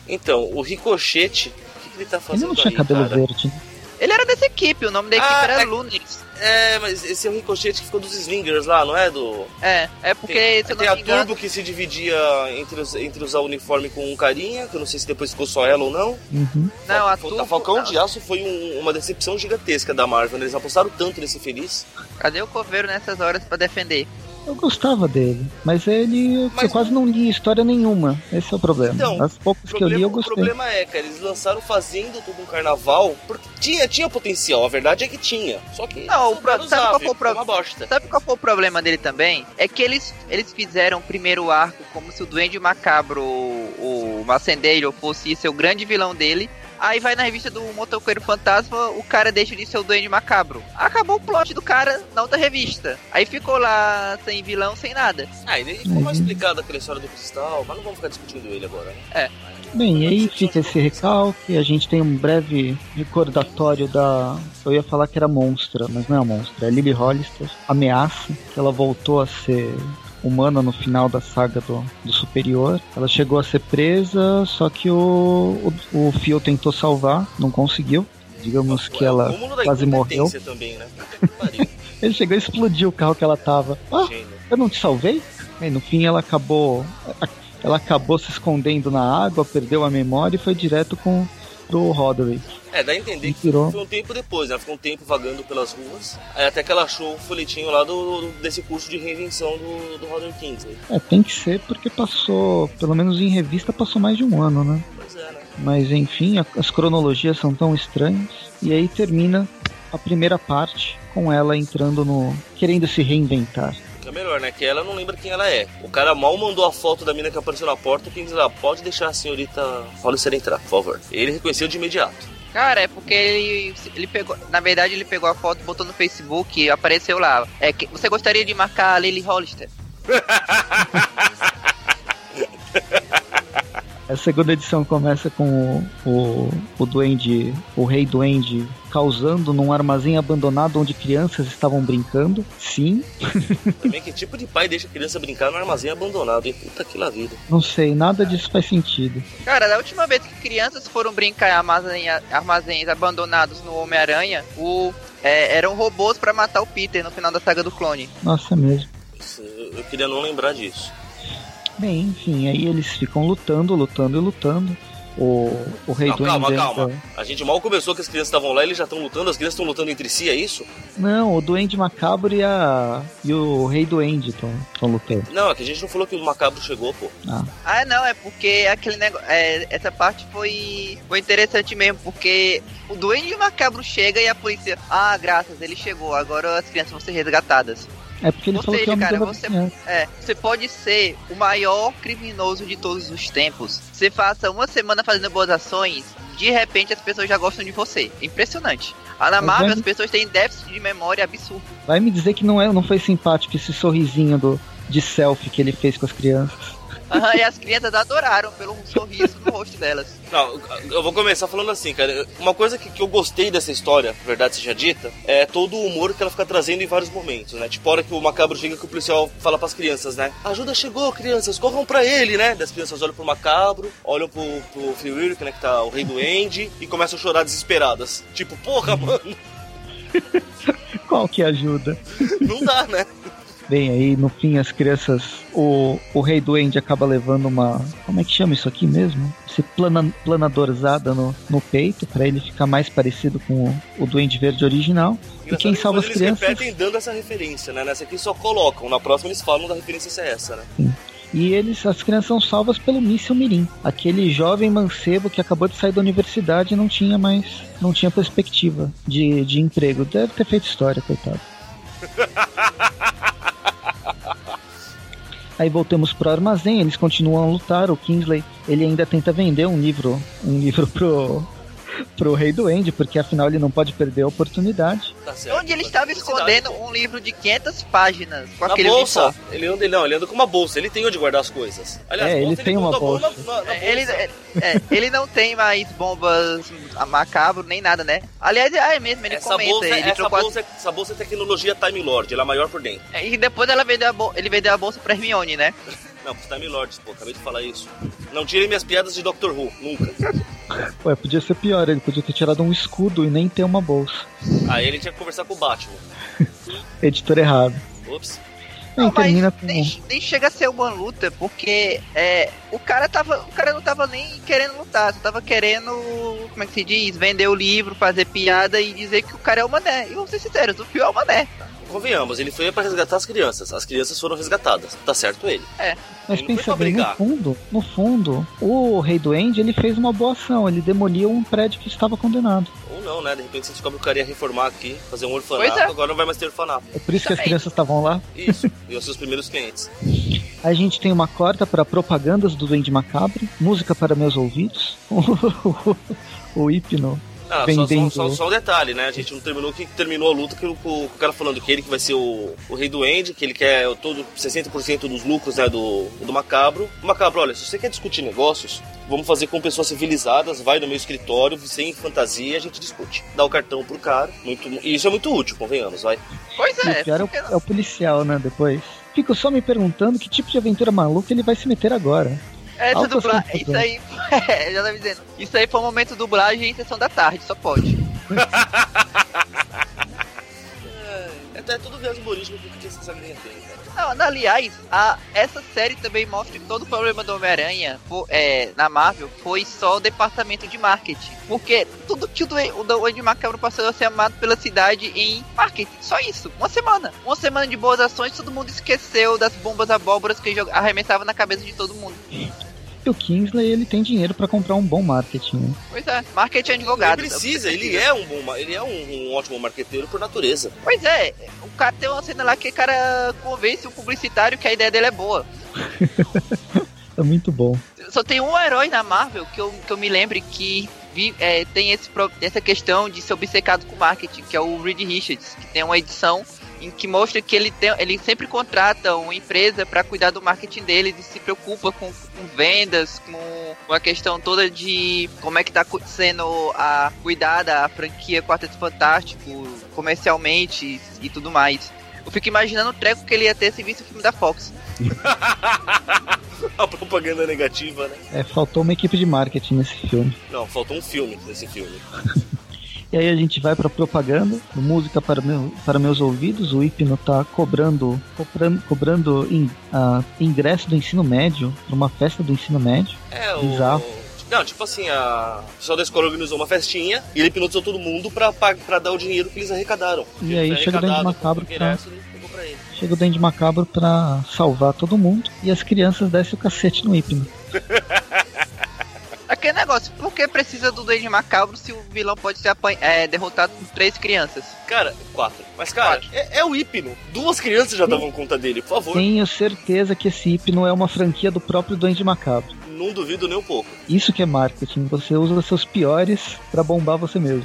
Então, o Ricochete, o que, que ele tá
Ele
fazendo
não tinha
aí,
cabelo
cara?
verde. né?
Ele era dessa equipe, o nome da equipe
Ah,
era
é-
Lunares.
É, mas esse é o Ricochete que ficou dos Slingers lá, não é? Do...
É, é porque,
Tem,
se
tem
não
a
engano,
Turbo que se dividia entre, os, entre usar o uniforme com um carinha, que eu não sei se depois ficou só ela ou não.
Uhum.
não, a
Fal-
Turbo...
Falcão
não.
de Aço foi um- uma decepção gigantesca da Marvel, né? eles apostaram tanto nesse feliz.
Cadê o coveiro nessas horas pra defender?
Eu gostava dele, mas ele. eu
Mas-
quase não li história nenhuma. Esse é o problema.
Então,
As poucas
O
que eu li
problema,
eu
o
gostei.
problema é, cara, eles lançaram fazendo tudo um carnaval, porque tinha, tinha potencial, a verdade é que tinha. Só que
Não, o pro- sabe qual foi o pro-
uma bosta.
Sabe qual foi o problema dele também? É que eles, eles fizeram o primeiro arco como se o Duende Macabro, o, o Macendeiro, fosse ser o grande vilão dele. Aí vai na revista do Motoqueiro Fantasma, o cara deixa de ser o Duende Macabro. Acabou o plot do cara na outra revista. Aí ficou lá sem vilão, sem nada.
Ah, ele ficou mais explicado aquela história do cristal, mas não vamos ficar discutindo ele agora. né?
Bem, e aí fica esse recalque, a gente tem um breve recordatório da. Eu ia falar que era monstra, mas não é a monstra, é a Lily Hollister, ameaça, que ela voltou a ser humana no final da saga do, do Superior. Ela chegou a ser presa, só que o, o, o Phil tentou salvar, não conseguiu. Digamos que
É
ela quase morreu.
também, né?
Ele chegou e explodiu o carro que ela tava. Ah,
gênio.
eu não te salvei? Aí no fim ela acabou. Ela acabou se escondendo na água, perdeu a memória e foi direto com pro Roderick.
É, dá a entender que foi um tempo depois, né? Ficou um tempo vagando pelas ruas. Aí até que ela achou o folhetinho lá do, do- desse curso de reinvenção do, do Roder Kingsley.
É, tem que ser porque passou, pelo menos em revista, passou mais de um ano, né?
Pois é, né?
Mas enfim, a- as cronologias são tão estranhas. E aí termina a primeira parte com ela entrando no. querendo se reinventar.
Melhor, né? Que ela não lembra quem ela é. O cara mal mandou a foto da mina que apareceu na porta. Quem diz lá, pode deixar a senhorita Hollister entrar, por favor. Ele reconheceu de imediato.
Cara, é porque ele, ele pegou. Na verdade, ele pegou a foto, botou no Facebook e apareceu lá. É que você gostaria de marcar a Lily Hollister?
A segunda edição começa com o, o, o duende, o rei duende, causando num armazém abandonado onde crianças estavam brincando. Sim,
Também que tipo de pai deixa a criança brincar no armazém abandonado, hein? Puta que lá vida.
não sei, nada disso faz sentido.
Cara, da última vez que crianças foram brincar em armazém- armazéns abandonados no Homem-Aranha, o. é, eram robôs pra matar o Peter no final da saga do clone.
Nossa, é mesmo.
Eu queria não lembrar disso.
Bem, enfim, aí eles ficam lutando, lutando e lutando. O, o rei
Não,
duende.
calma,
ainda-
calma. A gente mal começou que as crianças estavam lá, eles já estão lutando, as crianças estão lutando entre si, é isso?
Não, o duende macabro e, a, e o rei duende estão lutando.
Não, é que a gente não falou que o macabro chegou, pô.
Ah,
Ah, não, é porque aquele negócio. essa parte foi, foi interessante mesmo, porque o Duende Macabro chega e a polícia. Ah, graças, ele chegou, agora as crianças vão ser resgatadas.
É porque ele
Ou
falou que é
seja,
o
cara, você-. É, você pode ser o maior criminoso de todos os tempos. Você faça uma semana fazendo boas ações, de repente as pessoas já gostam de você. Impressionante. A na Marvel as pessoas têm déficit de memória absurdo.
Vai me dizer que não, é, não foi simpático esse sorrisinho do, de selfie que ele fez com as crianças.
Aham, e as crianças adoraram pelo sorriso no rosto delas.
Não, eu vou começar falando assim, cara. Uma coisa que, que eu gostei dessa história, verdade seja dita, é todo o humor que ela fica trazendo em vários momentos, né? Tipo, a hora que o macabro chega que o policial fala pras crianças, né? Ajuda chegou, crianças, corram pra ele, né? Das crianças olham pro macabro, olham pro, pro Phil Wilk, né? Que tá o rei do Andy, e começam a chorar desesperadas. Tipo, porra, mano,
Qual que ajuda?
não dá, né?
Bem, aí no fim as crianças. O, o rei do End acaba levando uma. Como é que chama isso aqui mesmo? Esse plana, planadorzada no, no peito, pra ele ficar mais parecido com o, o Duende Verde original. E quem
Engraçado
salva as
que eles
crianças.
repetem dando essa referência, né? Nessa aqui só colocam, na próxima eles falam da referência ser essa, né?
E eles, as crianças são salvas pelo Míssil Mirim, aquele jovem mancebo que acabou de sair da universidade e não tinha mais, não tinha perspectiva de, de emprego. Deve ter feito história, coitado. Aí voltamos pro armazém, eles continuam a lutar. O Kingsley, ele ainda tenta vender um livro, um livro pro pro Rei do End, porque afinal ele não pode perder a oportunidade.
Tá certo.
Onde ele estava
Publicidade,
escondendo um livro de 500 páginas com
Na
aquele
bolsa.
uniforme.
Ele anda, ele não, ele anda com uma bolsa. Ele tem onde guardar as coisas. Aliás,
É, ele
bolsa,
tem uma bolsa.
Na, na, na
É, Ele,
bolsa.
é, é, ele não tem mais bombas macabro nem nada, né? Aliás, é mesmo, ele
essa
comenta.
bolsa,
ele
essa,
trocou as-
bolsa, essa bolsa é tecnologia Time Lord, ela é maior por dentro.
E depois ela vendeu a bol- ele vendeu a bolsa pra Hermione, né?
Não, pros Time Lords, pô, acabei de falar isso. Não tirem minhas piadas de Doctor Who, nunca.
Ué, podia ser pior, ele podia ter tirado um escudo e nem ter uma bolsa.
Aí ele tinha que conversar com o Batman.
Editor errado.
Ops.
Bem,
Não, mas nem, nem chega a ser uma luta, porque é, o cara tava. O cara não tava nem querendo lutar, só tava querendo, como é que se diz, vender o livro, fazer piada e dizer que o cara é o mané. E vamos ser sinceros, o Fio é o mané.
Convenhamos, ele foi pra resgatar as crianças. As crianças foram resgatadas. Tá certo ele.
Mas
Ele não foi
pensa bem, no fundo, no fundo, o Rei do End, ele fez uma boa ação, ele demoliu um prédio que estava condenado.
Ou não, né? De repente você descobre que o cara ia reformar aqui, fazer um orfanato,
é.
agora não vai mais ter orfanato.
É por isso que as crianças estavam lá.
Isso. e os seus primeiros clientes.
A gente tem uma corta para propagandas do Duende Macabro, música para meus ouvidos, o hipno.
Ah, só,
Vendendo.
só, só, só um detalhe, né? A gente não terminou que terminou a luta com, com o cara falando que ele que vai ser o, o rei do End, que ele quer todo 60% dos lucros né, do, do Macabro. O Macabro, olha, se você quer discutir negócios, vamos fazer com pessoas civilizadas, vai no meu escritório, sem fantasia, a gente discute. Dá o cartão pro cara. Muito, e isso é muito útil, convenhamos, vai.
Pois é,
o pior é o, é o policial, né? Depois. Fico só me perguntando que tipo de aventura maluca ele vai se meter agora.
Essa
altas
dublagem. Isso aí. É, já tava dizendo. Isso aí foi um momento de dublagem em sessão da tarde, só pode.
É, é tudo viés humorístico que essa sagrinha tem.
Aliás, a, essa série também mostra que todo o problema do Homem-Aranha é, na Marvel foi só o departamento de marketing. Porque tudo que o Due- o Duende Macabro passou a ser amado pela cidade em marketing. Só isso. Uma semana. Uma semana de boas ações, todo mundo esqueceu das bombas abóboras que arremessavam na cabeça de todo mundo.
E o Kingsley, ele tem dinheiro para comprar um bom marketing. né?
Pois é, marketing é advogado.
Ele precisa, ele é um bom, ele é um, um ótimo marqueteiro por natureza.
Pois é, o cara tem uma cena lá que o cara convence o publicitário que a ideia dele é boa.
É muito bom.
Só tem um herói na Marvel que eu, que eu me lembre que vi- é, tem esse, essa questão de ser obcecado com marketing, que é o Reed Richards, que tem uma edição em que mostra que ele, tem, ele sempre contrata uma empresa para cuidar do marketing dele e se preocupa com, com vendas, com, com a questão toda de como é que tá cu- sendo a cuidada a franquia Quarteto Fantástico comercialmente e, e tudo mais. Eu fico imaginando o treco que ele ia ter se visse o filme da Fox.
A propaganda negativa, né?
É, faltou uma equipe de marketing nesse filme.
Não, faltou um filme nesse filme.
E aí a gente vai pra propaganda, música para, meu, para meus ouvidos. O Hipno tá cobrando, cobrando, cobrando in- ah, ingresso do ensino médio pra uma festa do ensino médio.
É, o.
Bizarro.
Não, tipo assim, a... o pessoal da escola organizou uma festinha e ele hipnotizou todo mundo pra, pa- pra dar o dinheiro que eles arrecadaram.
E aí chega o
arrecadado,
Macabro
o
pra,
pra ele.
chega o Duende Macabro pra salvar todo mundo. E as crianças descem o cacete no Hipno.
Aquele negócio, por que precisa do Duende Macabro se o vilão pode ser é, derrotado por três crianças?
Cara, quatro. Mas, cara,
Quatro.
é, é o hipno. Duas crianças já davam conta dele, por favor.
Tenho certeza que esse Hipno é uma franquia do próprio Duende Macabro.
Não duvido nem um pouco.
Isso que é marketing. Você usa seus piores pra bombar você mesmo.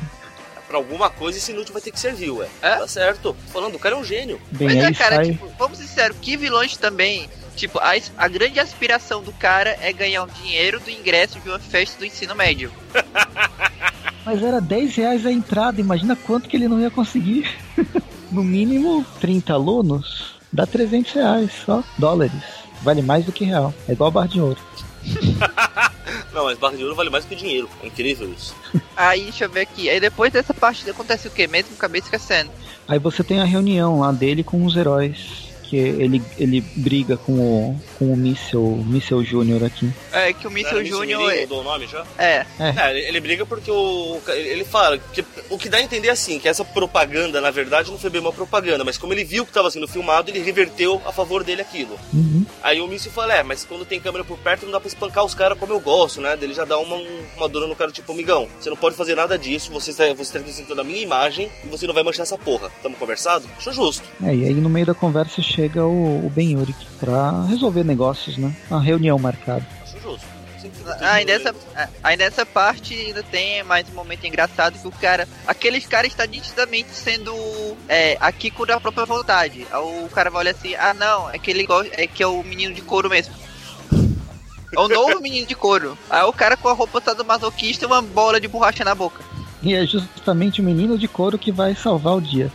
Pra alguma coisa esse inútil vai ter que servir, ué.
É?
Tá certo. Falando, o cara é um gênio.
Bem,
Mas é, cara,
sai.
tipo, vamos ser sinceros, que vilões também. Tipo, a, a grande aspiração do cara é ganhar o dinheiro do ingresso de uma festa do ensino médio.
Mas era 10 reais a entrada, imagina quanto que ele não ia conseguir. no mínimo 30 alunos, dá 300 reais só, dólares. Vale mais do que real. É igual a barra de ouro.
Não, mas barra de ouro vale mais que dinheiro. É incrível isso.
Aí, deixa eu ver aqui. Aí depois dessa parte acontece o quê? Mesmo acabei esquecendo.
Aí você tem a reunião lá dele com os heróis. Que ele, ele briga com o, com o Míssel, Míssel Júnior aqui.
É que o Míssel Júnior.
Mirim, Mudou o nome já?
É,
É, ele, ele briga porque o. Ele fala que o que dá a entender é assim, que essa propaganda, na verdade, não foi bem uma propaganda, mas como ele viu que estava sendo filmado, ele reverteu a favor dele aquilo.
Uhum.
Aí o Míssil fala, é, mas quando tem câmera por perto não dá pra espancar os caras como eu gosto, né? Daí Ele já dá uma, uma dura no cara, tipo, amigão, você não pode fazer nada disso, você está, você está representando a minha imagem e você não vai manchar essa porra. Tamo conversado? Acho justo.
É, e aí no meio da conversa chega o, o Ben Urich pra resolver negócios, né? Uma reunião marcada.
Acho justo. Tem
Ah, aí
tudo
nessa, ah, aí nessa parte ainda tem mais um momento engraçado que o cara. Aquele cara está nitidamente sendo é, aqui com a própria vontade. Aí o cara vai olhar assim, ah não, é que ele gosta, é que é o menino de couro mesmo. É o novo menino de couro. Aí o cara com a roupa toda masoquista e uma bola de borracha na boca.
E é justamente o menino de couro que vai salvar o dia.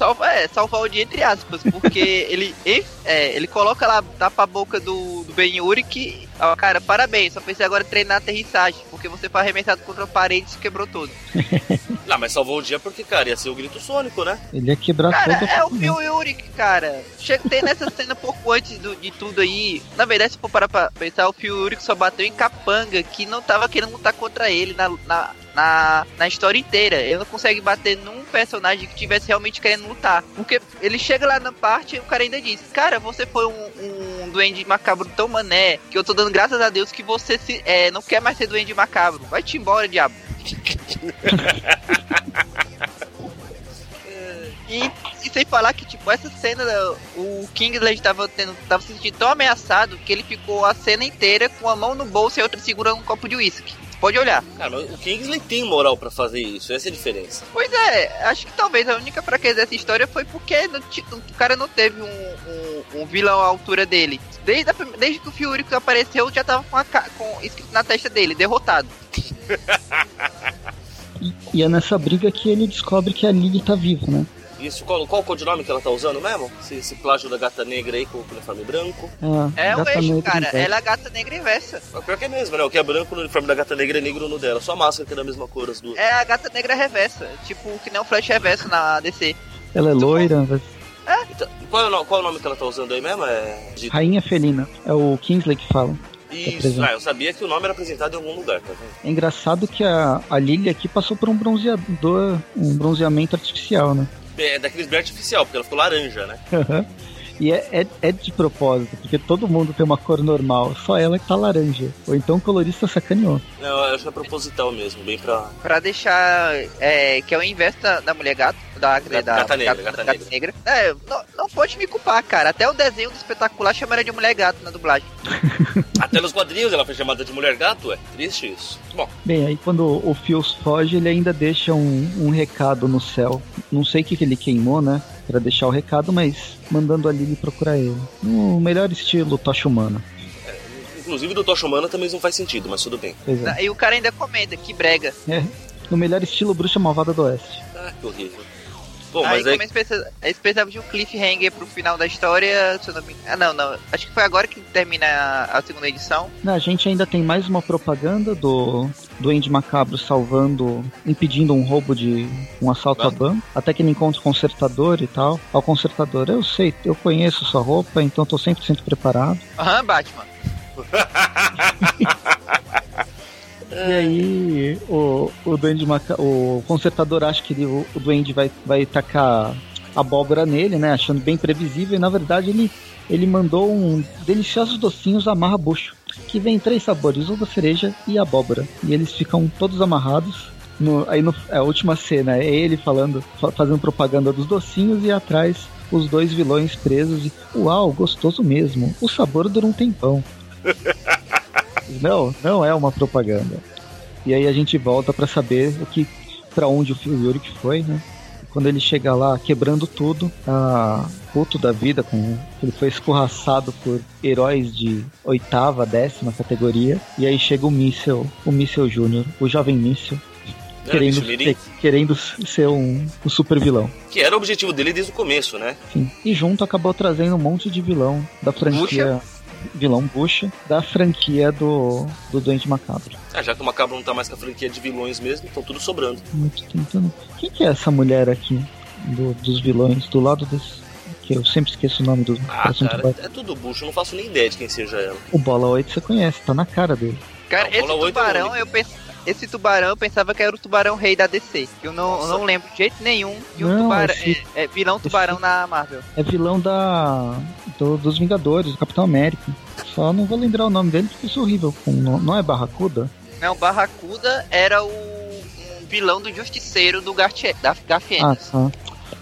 Salva, é, salvar o dia entre aspas, porque ele, ele, é, ele coloca lá, tapa a boca do, do Ben Urich. Ó, cara, parabéns, só pensei agora em treinar aterrissagem, porque você foi arremessado contra a parede e se quebrou todo.
Não, mas salvou o dia porque, cara, ia ser o grito sônico, né?
Ele ia quebrar
Cara,
todo
é o Phil Urich, cara. Chega, tem nessa cena pouco antes do- de tudo aí. Na verdade, se for parar pra pensar, o Phil Urich só bateu em Capanga, que não tava querendo lutar contra ele na, na, na, na história inteira. Ele não consegue bater num personagem que tivesse realmente querendo lutar. Porque ele chega lá na parte e o cara ainda diz: Cara, você foi um, um duende macabro tão mané que eu tô dando graças a Deus que você se, é, não quer mais ser duende macabro. Vai-te embora, diabo. E, e sem falar que, tipo, essa cena, o Kingsley tava, tendo, tava se sentindo tão ameaçado que ele ficou a cena inteira com a mão no bolso e a outra segurando um copo de uísque. Pode olhar.
Cara, mas o Kingsley tem moral pra fazer isso, essa é a diferença.
Pois é, acho que talvez a única fraqueza dessa história foi porque não o cara não teve um, um, um vilão à altura dele. Desde, a desde que o Fiúrico apareceu, já tava com, a, com escrito na testa dele, derrotado.
E, e é nessa briga que ele descobre que a Lily tá viva, né?
Isso, qual, qual o codinome que ela tá usando mesmo? Esse, esse plágio da gata negra aí com o uniforme branco.
Ah,
É o eixo, cara. Ela é a gata negra inversa.
Mas pior que é mesmo, né? O que é branco no uniforme da gata negra é negro no dela. Só a máscara que é da mesma cor, as duas.
É a gata negra reversa. Tipo, que nem o Flash reverso na DC.
Ela é loira, mas-
Então, qual, é o, qual é o nome que ela tá usando aí mesmo? É.
rainha felina. É o Kingsley que fala.
Isso, ah, eu sabia que o nome era apresentado em algum lugar, tá vendo?
É engraçado que a, a Lily aqui passou por um bronzeador, um bronzeamento artificial, né?
É daqueles bem artificial, porque ela ficou laranja, né?
E é, é, é de propósito, porque todo mundo tem uma cor normal, só ela que tá laranja. Ou então o colorista sacaneou.
Não, eu acho que é proposital mesmo, bem pra.
Pra deixar. É, que é o inverso da, da mulher gato. Da,
Gata-
da,
gata negra,
gata-
gata
negra. É, não pode me culpar, cara. Até o desenho do espetacular chamaram de mulher gato na dublagem.
Até nos quadrinhos ela foi chamada de mulher gato, é triste isso. Bom,
Bem, aí quando o Fios foge, ele ainda deixa um, um recado no céu. Não sei o que, que ele queimou, né? Pra deixar o recado, mas mandando a Lily procurar ele. No melhor estilo Tocha Humana.
inclusive do Tocha Humana também não faz sentido, mas tudo bem.
É.
E o cara ainda comenta, que brega.
É, No melhor estilo Bruxa Malvada do Oeste.
Ah, que horrível. Bom,
aí
mas aí.
como eles precisam, eles precisavam de um cliffhanger pro final da história. Se eu não me... Ah, não, não. Acho que foi agora que termina a, a segunda edição.
Não, a gente ainda tem mais uma propaganda do do Andy Macabro salvando, impedindo um roubo de um assalto a banco, até que ele encontra o consertador e tal. Ao consertador, eu sei, eu conheço sua roupa, então tô 100% preparado.
Aham, Batman.
E aí o, o Duende Maca... o consertador acha que ele- o, o Duende vai, vai tacar abóbora nele, né? Achando bem previsível, e na verdade ele, ele mandou um deliciosos docinhos amarra bucho, que vem em três sabores, uva cereja e abóbora. E eles ficam todos amarrados. No, aí no, a última cena é ele falando, fa- fazendo propaganda dos docinhos e atrás os dois vilões presos e uau, gostoso mesmo. O sabor dura um tempão. Não, não é uma propaganda. E aí a gente volta para saber o que para onde o Yurik foi, né? Quando ele chega lá quebrando tudo, tá puto da vida, com ele foi escorraçado por heróis de oitava, décima categoria. E aí chega o Míssel, o Míssel Júnior, o jovem Míssel, querendo, ser, querendo ser um, um, super vilão.
Que era o objetivo dele desde o começo, né?
Sim. E junto acabou trazendo um monte de vilão da franquia. Bucha. Vilão Bucha, da franquia do, do Doente Macabro.
É, já que o Macabro não tá mais com a franquia de vilões mesmo, estão tudo sobrando.
Muito tentando. Quem que é essa mulher aqui? Do, dos vilões, do lado desse. Que eu sempre esqueço o nome do.
Ah, cara, é tudo bucho, eu não faço nem ideia de quem seja ela.
O Bola 8 você conhece, tá na cara dele.
Cara, não, esse tubarão eu pensei esse tubarão eu pensava que era o tubarão rei da DC. Eu não, eu não lembro de jeito nenhum de um não, tubarão. Esse, é, é, vilão tubarão na Marvel.
É vilão da. Do, dos Vingadores, do Capitão América. Só não vou lembrar o nome dele porque isso é horrível. Não, não é Barracuda?
Não, Barracuda era o um vilão do Justiceiro do Garfienes.
Ah, tá.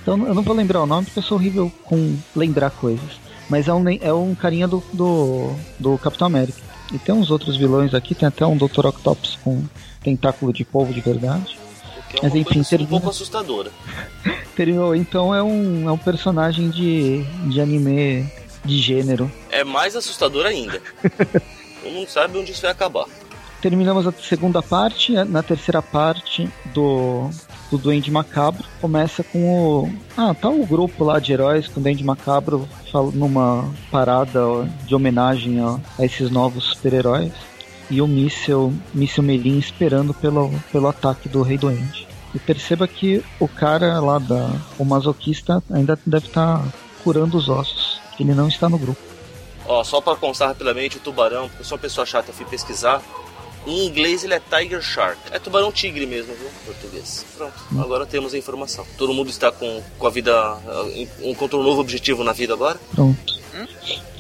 Então eu não vou lembrar o nome porque eu sou horrível com lembrar coisas. Mas é um, é um carinha do, do, do Capitão América. E tem uns outros vilões aqui, tem até um Dr. Octopus com tentáculo de polvo de verdade.
É Mas enfim, termina... um pouco assustadora.
terminou, então é um, é um personagem de, de anime de gênero.
É mais assustador ainda. Todo mundo sabe onde isso vai acabar.
Terminamos a segunda parte. Na terceira parte do, do Duende Macabro, começa com o. Ah, tá o grupo lá de heróis com o Duende Macabro numa parada de homenagem a, a esses novos super-heróis e o míssel, míssel Melim esperando pelo, pelo ataque do Rei Doente. E perceba que o cara lá da. O masoquista ainda deve estar tá curando os ossos. Ele não está no grupo.
Ó, só para constar rapidamente, o tubarão, porque uma pessoa chata, fui pesquisar. Em inglês ele é Tiger Shark. É tubarão tigre mesmo, viu? Português. Pronto, agora temos a informação. Todo mundo está com, com a vida. encontrou um novo objetivo na vida agora?
Pronto.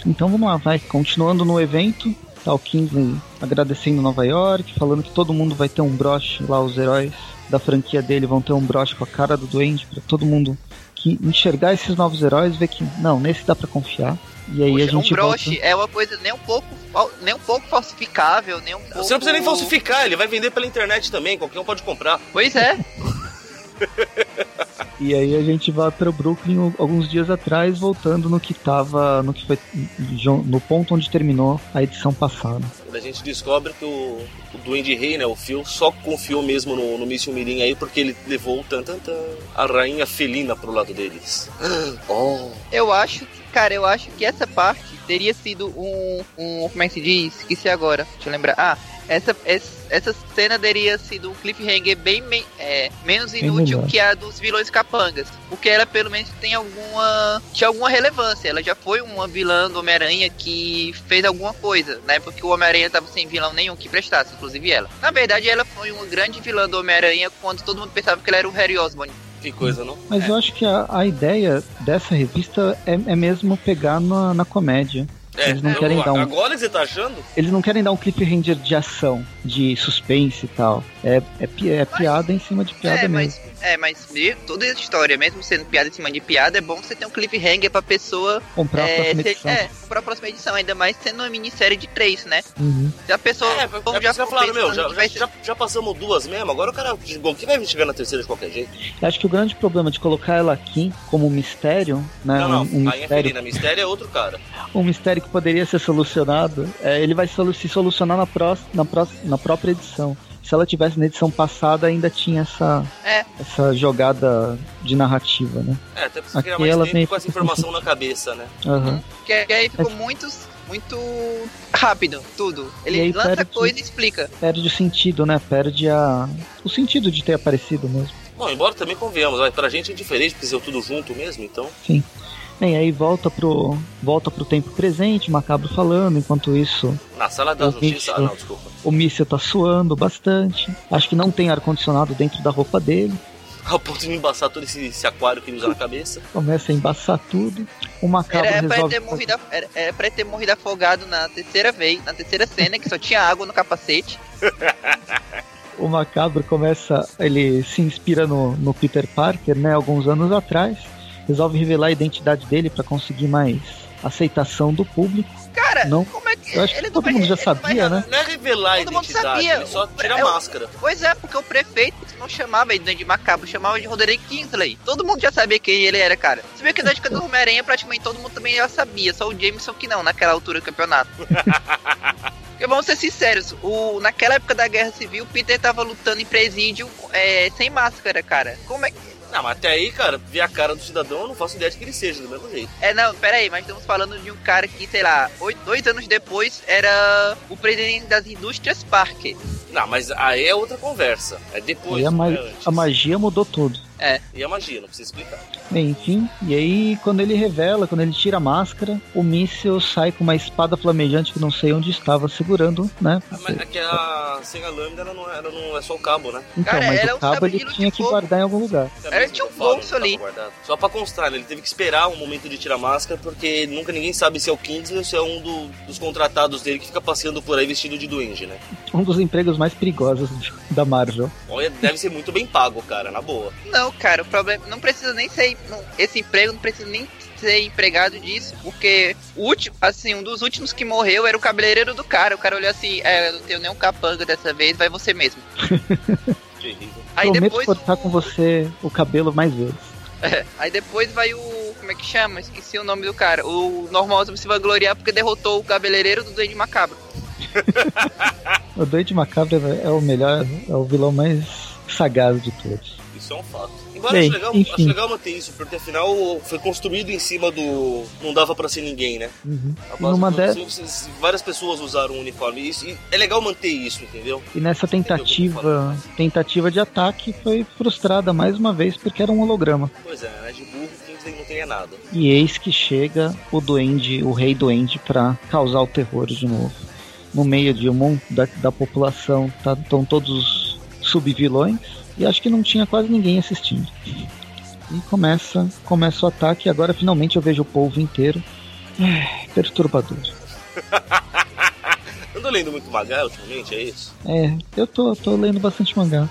Então vamos lá, vai. Continuando no evento, Tá o Kingsley agradecendo Nova York, falando que todo mundo vai ter um broche lá, os heróis da franquia dele vão ter um broche com a cara do Duende para todo mundo que enxergar esses novos heróis ver que não, nesse dá para confiar. E aí Poxa, a gente
um broche volta... é uma coisa nem um pouco nem um pouco falsificável, nem um pouco...
Você não precisa nem falsificar, ele vai vender pela internet também, qualquer um pode comprar.
Pois é.
E aí a gente vai para o Brooklyn alguns dias atrás, voltando no que tava, no que foi no ponto onde terminou a edição passada.
A gente descobre que o, o Duende Rei, né, o Phil, só confiou mesmo no, no Míssil Mirim aí porque ele levou tan, tan, tan, a rainha felina pro lado deles.
Oh. Eu acho, cara, eu acho que essa parte teria sido um, um como é que se diz? Esqueci agora, deixa eu lembrar. Ah, essa, essa cena teria sido um cliffhanger bem é, menos inútil que a dos vilões capangas. Porque ela pelo menos tem alguma. tinha alguma relevância. Ela já foi uma vilã do Homem-Aranha que fez alguma coisa, né? Porque o Homem-Aranha tava sem vilão nenhum que prestasse, inclusive ela. Na verdade, ela foi uma grande vilã do Homem-Aranha quando todo mundo pensava que ela era o Harry Osborn.
Que coisa, não?
Mas é. eu acho que a, a ideia dessa revista é, é mesmo pegar na, na comédia.
É, eles não é, querem dar um... Agora você tá achando?
Eles não querem dar um cliffhanger de ação, de suspense e tal. É, é, pi é piada em cima de piada é, mesmo.
Mas, é, mas toda a história, mesmo sendo piada em cima de piada, é bom você ter um cliffhanger pra pessoa
comprar a
é,
próxima ser, edição.
É, comprar a próxima edição, ainda mais sendo uma minissérie de três, né?
Uhum.
Se a pessoa. É,
é já, falaram, meu, já, já, já, já, passamos duas mesmo, agora o cara. O que vai chegar na terceira de qualquer jeito?
Acho que o grande problema de colocar ela aqui como mistério, né?
Não, não,
um, um mistério...
Felina, mistério é outro cara.
um mistério que poderia ser solucionado, é, ele vai se solucionar na, pró na, pró na própria edição se ela tivesse na edição passada, ainda tinha essa,
é.
essa jogada de narrativa, né?
É, até porque Aqui mais ela tempo com essa informação na cabeça, né?
Uhum.
Que, aí ficou muito, muito rápido, tudo. Ele lança perde, coisa e explica.
Perde o sentido, né? Perde a, o sentido de ter aparecido mesmo.
Bom, embora também convenhamos, mas pra gente é diferente, porque é tudo junto mesmo, então.
Sim. Bem, aí volta pro, volta pro tempo presente, Macabro falando, enquanto isso.
Na sala da justiça. Ah, não, desculpa.
O míssil tá suando bastante. Acho que não tem ar-condicionado dentro da roupa dele.
Ao ponto de embaçar todo esse, esse, aquário que ele usa na cabeça.
Começa a embaçar tudo. O macabro era, resolve...
pra ter morrido, era, era pra ter morrido afogado na terceira vez, na terceira cena, que só tinha água no capacete.
o macabro começa. Ele se inspira no, no Peter Parker, né? Alguns anos atrás resolve revelar a identidade dele para conseguir mais aceitação do público.
Cara, não... como, é que,
Eu acho que todo
vai-
mundo já
não vai
sabia, né?
Não é revelar a
Todo mundo
identidade,
sabia.
ele só tira a
é o-
máscara.
Pois é, porque o prefeito não chamava ele de Duende Macabro, chamava de Roderick Kingsley. Todo mundo já sabia quem ele era, cara. Você vê que na época do Homem-Aranha, praticamente todo mundo também já sabia, só o Jameson que não, naquela altura do campeonato. Porque vamos ser sinceros, o, naquela época da Guerra Civil, o Peter tava lutando em presídio é, sem máscara, cara. Como é que.
Não, mas até aí, cara, ver a cara do cidadão, eu não faço ideia de que ele seja, do mesmo jeito.
É, não, pera aí, mas estamos falando de um cara que, sei lá, oito, dois anos depois era o presidente das indústrias Parker.
Não, mas aí é outra conversa. É depois,
Aí a, ma-
é antes.
a magia mudou tudo.
E a magia, não precisa explicar.
Bem, enfim, e aí quando ele revela, quando ele tira a máscara, o míssil sai com uma espada flamejante que não sei onde estava segurando, né?
Ah, Mas é que a sem a lâmina ela não, ela não é só o cabo, né?
Então,
Cara,
mas
era
o
um
cabo
sabre
ele tinha que
fogo.
guardar em algum lugar.
É
Era tinha um bolso
tava
ali.
guardado. Só pra constar, né? Ele teve que esperar um momento de tirar a máscara, porque nunca ninguém sabe se é o Kingsley ou se é um do- dos contratados dele que fica passeando por aí vestido de duende, né?
Um dos empregos mais perigosos da Marvel.
Olha, deve ser muito bem pago, cara, na boa.
Não, cara, o problema não precisa nem ser não- esse emprego não precisa nem ser empregado disso, porque o último, assim, um dos últimos que morreu era o cabeleireiro do cara. O cara olhou assim, é, eu não tenho nenhum capanga dessa vez, vai você mesmo. Aí
Prometo
depois
cortar
o-
com você o cabelo mais vezes.
Aí depois vai o. Como é que chama? Esqueci o nome do cara. O normal se vai gloriar porque derrotou o cabeleireiro do Duende Macabro.
O Doide Macabro é o melhor, é o vilão mais sagaz de todos.
Isso é um fato. Embora
Bem,
acho, legal,
enfim.
acho legal manter isso, porque afinal foi construído em cima do. Não dava pra ser ninguém, né?
Uhum. Numa dessas.
Várias pessoas usaram o uniforme. Isso, é legal manter isso, entendeu?
E nessa tentativa, tentativa de ataque foi frustrada mais uma vez porque era um holograma.
Pois é, né? De burro, não tem nada.
E eis que chega o duende, o rei duende, pra causar o terror de novo. No meio de um monte da, da população, tá, estão todos subvilões e acho que não tinha quase ninguém assistindo. E começa, começa o ataque e agora finalmente eu vejo o povo inteiro. É, perturbador.
Ando lendo muito mangá ultimamente, é isso?
É, eu tô, tô lendo bastante mangá,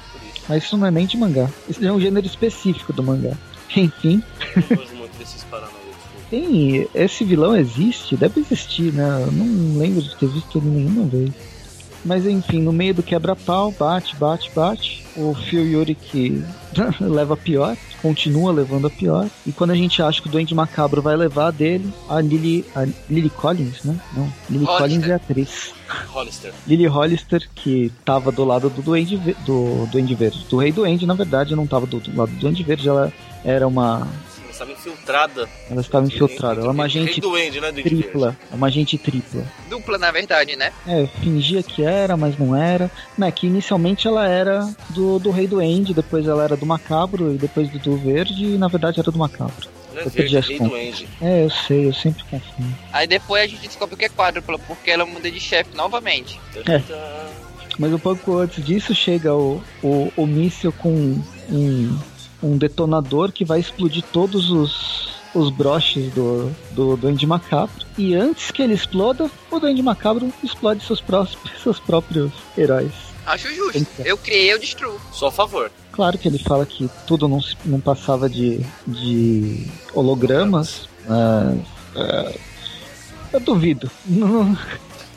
mas isso não é nem de mangá. Isso é um gênero específico do mangá. Enfim,
Eu não gosto muito desses paranauê. desculpa.
Tem. Esse vilão existe? Deve existir, né? Eu não lembro de ter visto ele nenhuma vez. Mas enfim, no meio do quebra-pau, bate, bate, bate. O Phil Yuri que leva a pior, continua levando a pior. E quando a gente acha que o Duende Macabro vai levar dele, a Lily, a Lily Collins, né? Não, Lily
Hollister.
Collins é a atriz.
Hollister.
Lily Hollister, que tava do lado do Duende, do Duende Verde. Do Rei Duende, na verdade, não tava do, do lado do Duende Verde, ela era uma.
Ela estava infiltrada.
Ela estava infiltrada. Ela é uma agente
Rei Duende, né?
Tripla. É uma agente tripla.
Dupla, na verdade, né?
É, fingia que era, mas não era. Né, que inicialmente ela era do, do Rei do End, depois ela era do Macabro e depois do, do Verde, e na verdade era do Macabro.
Não é
Eu perdi
verde,
as
Rei
contas.
Duende.
É, eu sei, eu sempre confundo.
Aí depois a gente descobre que é quádrupla, porque ela muda de chefe novamente.
É. Mas um pouco antes disso chega o, o, o míssil com um, um detonador que vai explodir todos os, os broches do, do Duende Macabro. E antes que ele exploda, o Duende Macabro explode seus, pró seus próprios heróis.
Acho justo.
Eita.
Eu criei, eu destruo.
Só a favor.
Claro que ele fala que tudo não, se- não passava de, de hologramas, mas. é, eu duvido.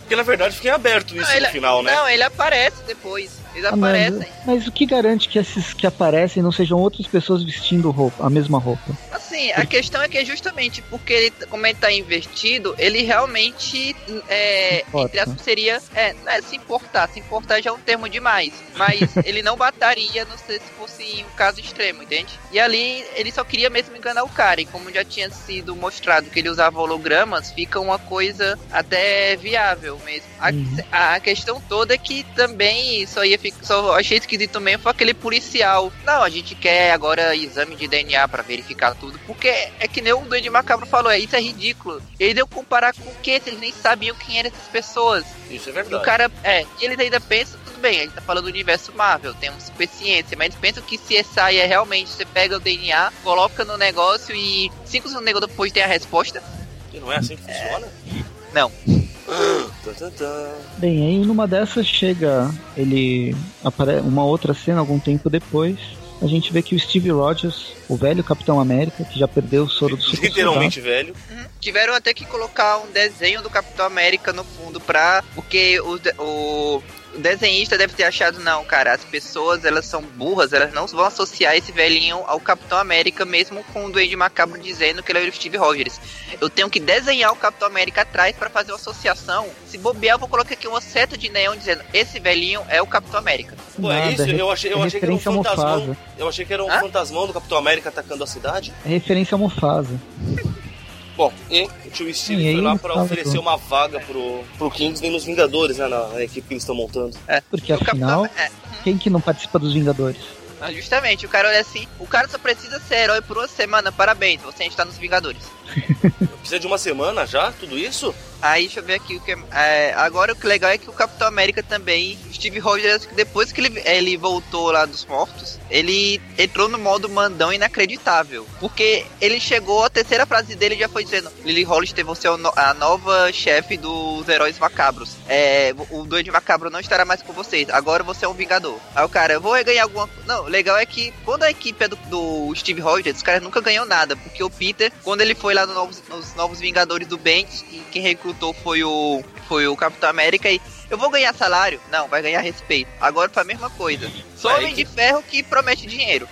Porque na verdade fica em aberto isso
Não, ele,
no final, né?
não, ele aparece depois. Eles
Ah, mas,
aparecem.
mas o que garante que esses que aparecem não sejam outras pessoas vestindo roupa, a mesma roupa?
Assim, a questão é que é justamente porque ele, como ele tá investido, ele realmente é, entre aspas, seria é, é se importar, se importar já é um termo demais, mas ele não mataria, não sei se fosse um caso extremo, entende? E ali ele só queria mesmo enganar o cara, e como já tinha sido mostrado que ele usava hologramas, fica uma coisa até viável mesmo. A,
Uhum.
a questão toda é que também só ia ficar, só achei esquisito mesmo foi aquele policial. Não, a gente quer agora exame de DNA pra verificar tudo, porque é que nem o Duende Macabro falou, é, isso é ridículo. Ele deu comparar com o quê? Se eles nem sabiam quem eram essas pessoas.
Isso é
E
verdade.
o cara, é, e eles ainda pensam, tudo bem, ele tá falando do universo Marvel, temos super ciência, mas eles pensam que CSI é realmente, você pega o DNA, coloca no negócio e cinco segundos depois tem a resposta.
E não é assim que funciona?
Não.
Tan, tan, tan.
Bem, aí numa dessas chega ele apare uma outra cena algum tempo depois a gente vê que o Steve Rogers, o velho Capitão América, que já perdeu o soro do super
Literalmente velho.
Tiveram até que colocar um desenho do Capitão América no fundo pra. Porque o, o o desenhista deve ter achado, não, cara, as pessoas elas são burras, elas não vão associar esse velhinho ao Capitão América, mesmo com o Duende Macabro dizendo que ele é o Steve Rogers. Eu tenho que desenhar o Capitão América atrás para fazer uma associação. Se bobear, eu vou colocar aqui uma seta de neon dizendo, esse velhinho é o Capitão América.
Pô, é isso? Eu achei, eu achei que era um fantasmão. Eu achei que era um Hã? fantasmão do Capitão América atacando a cidade.
É referência ao Mufasa.
Bom, e o tio Steve foi lá pra oferecer uma vaga pro, pro Kingsman nos Vingadores, né? Na, na equipe que eles estão montando.
É, porque afinal, Capitão... é. quem que não participa dos Vingadores?
Ah, justamente, o cara olha assim, o cara só precisa ser herói por uma semana, parabéns, você está nos Vingadores.
Precisa de uma semana já? Tudo isso?
Aí deixa eu ver aqui o que é, agora o que legal é que o Capitão América também, Steve Rogers, depois que ele, ele voltou lá dos mortos, ele entrou no modo mandão inacreditável. Porque ele chegou, a terceira frase dele já foi dizendo: Lily Hollister, você é a nova chefe dos heróis macabros. É, o Duende Macabro não estará mais com vocês. Agora você é um Vingador. Aí o cara, eu vou ganhar alguma. Não, legal é que quando a equipe é do, do Steve Rogers, os caras nunca ganhou nada. Porque o Peter, quando ele foi lá no novos, nos Novos Vingadores do Bendis, e quem recrutou foi o, foi o Capitão América e eu vou ganhar salário? Não, vai ganhar respeito. Agora foi a mesma coisa. Só Homem de Ferro que promete dinheiro.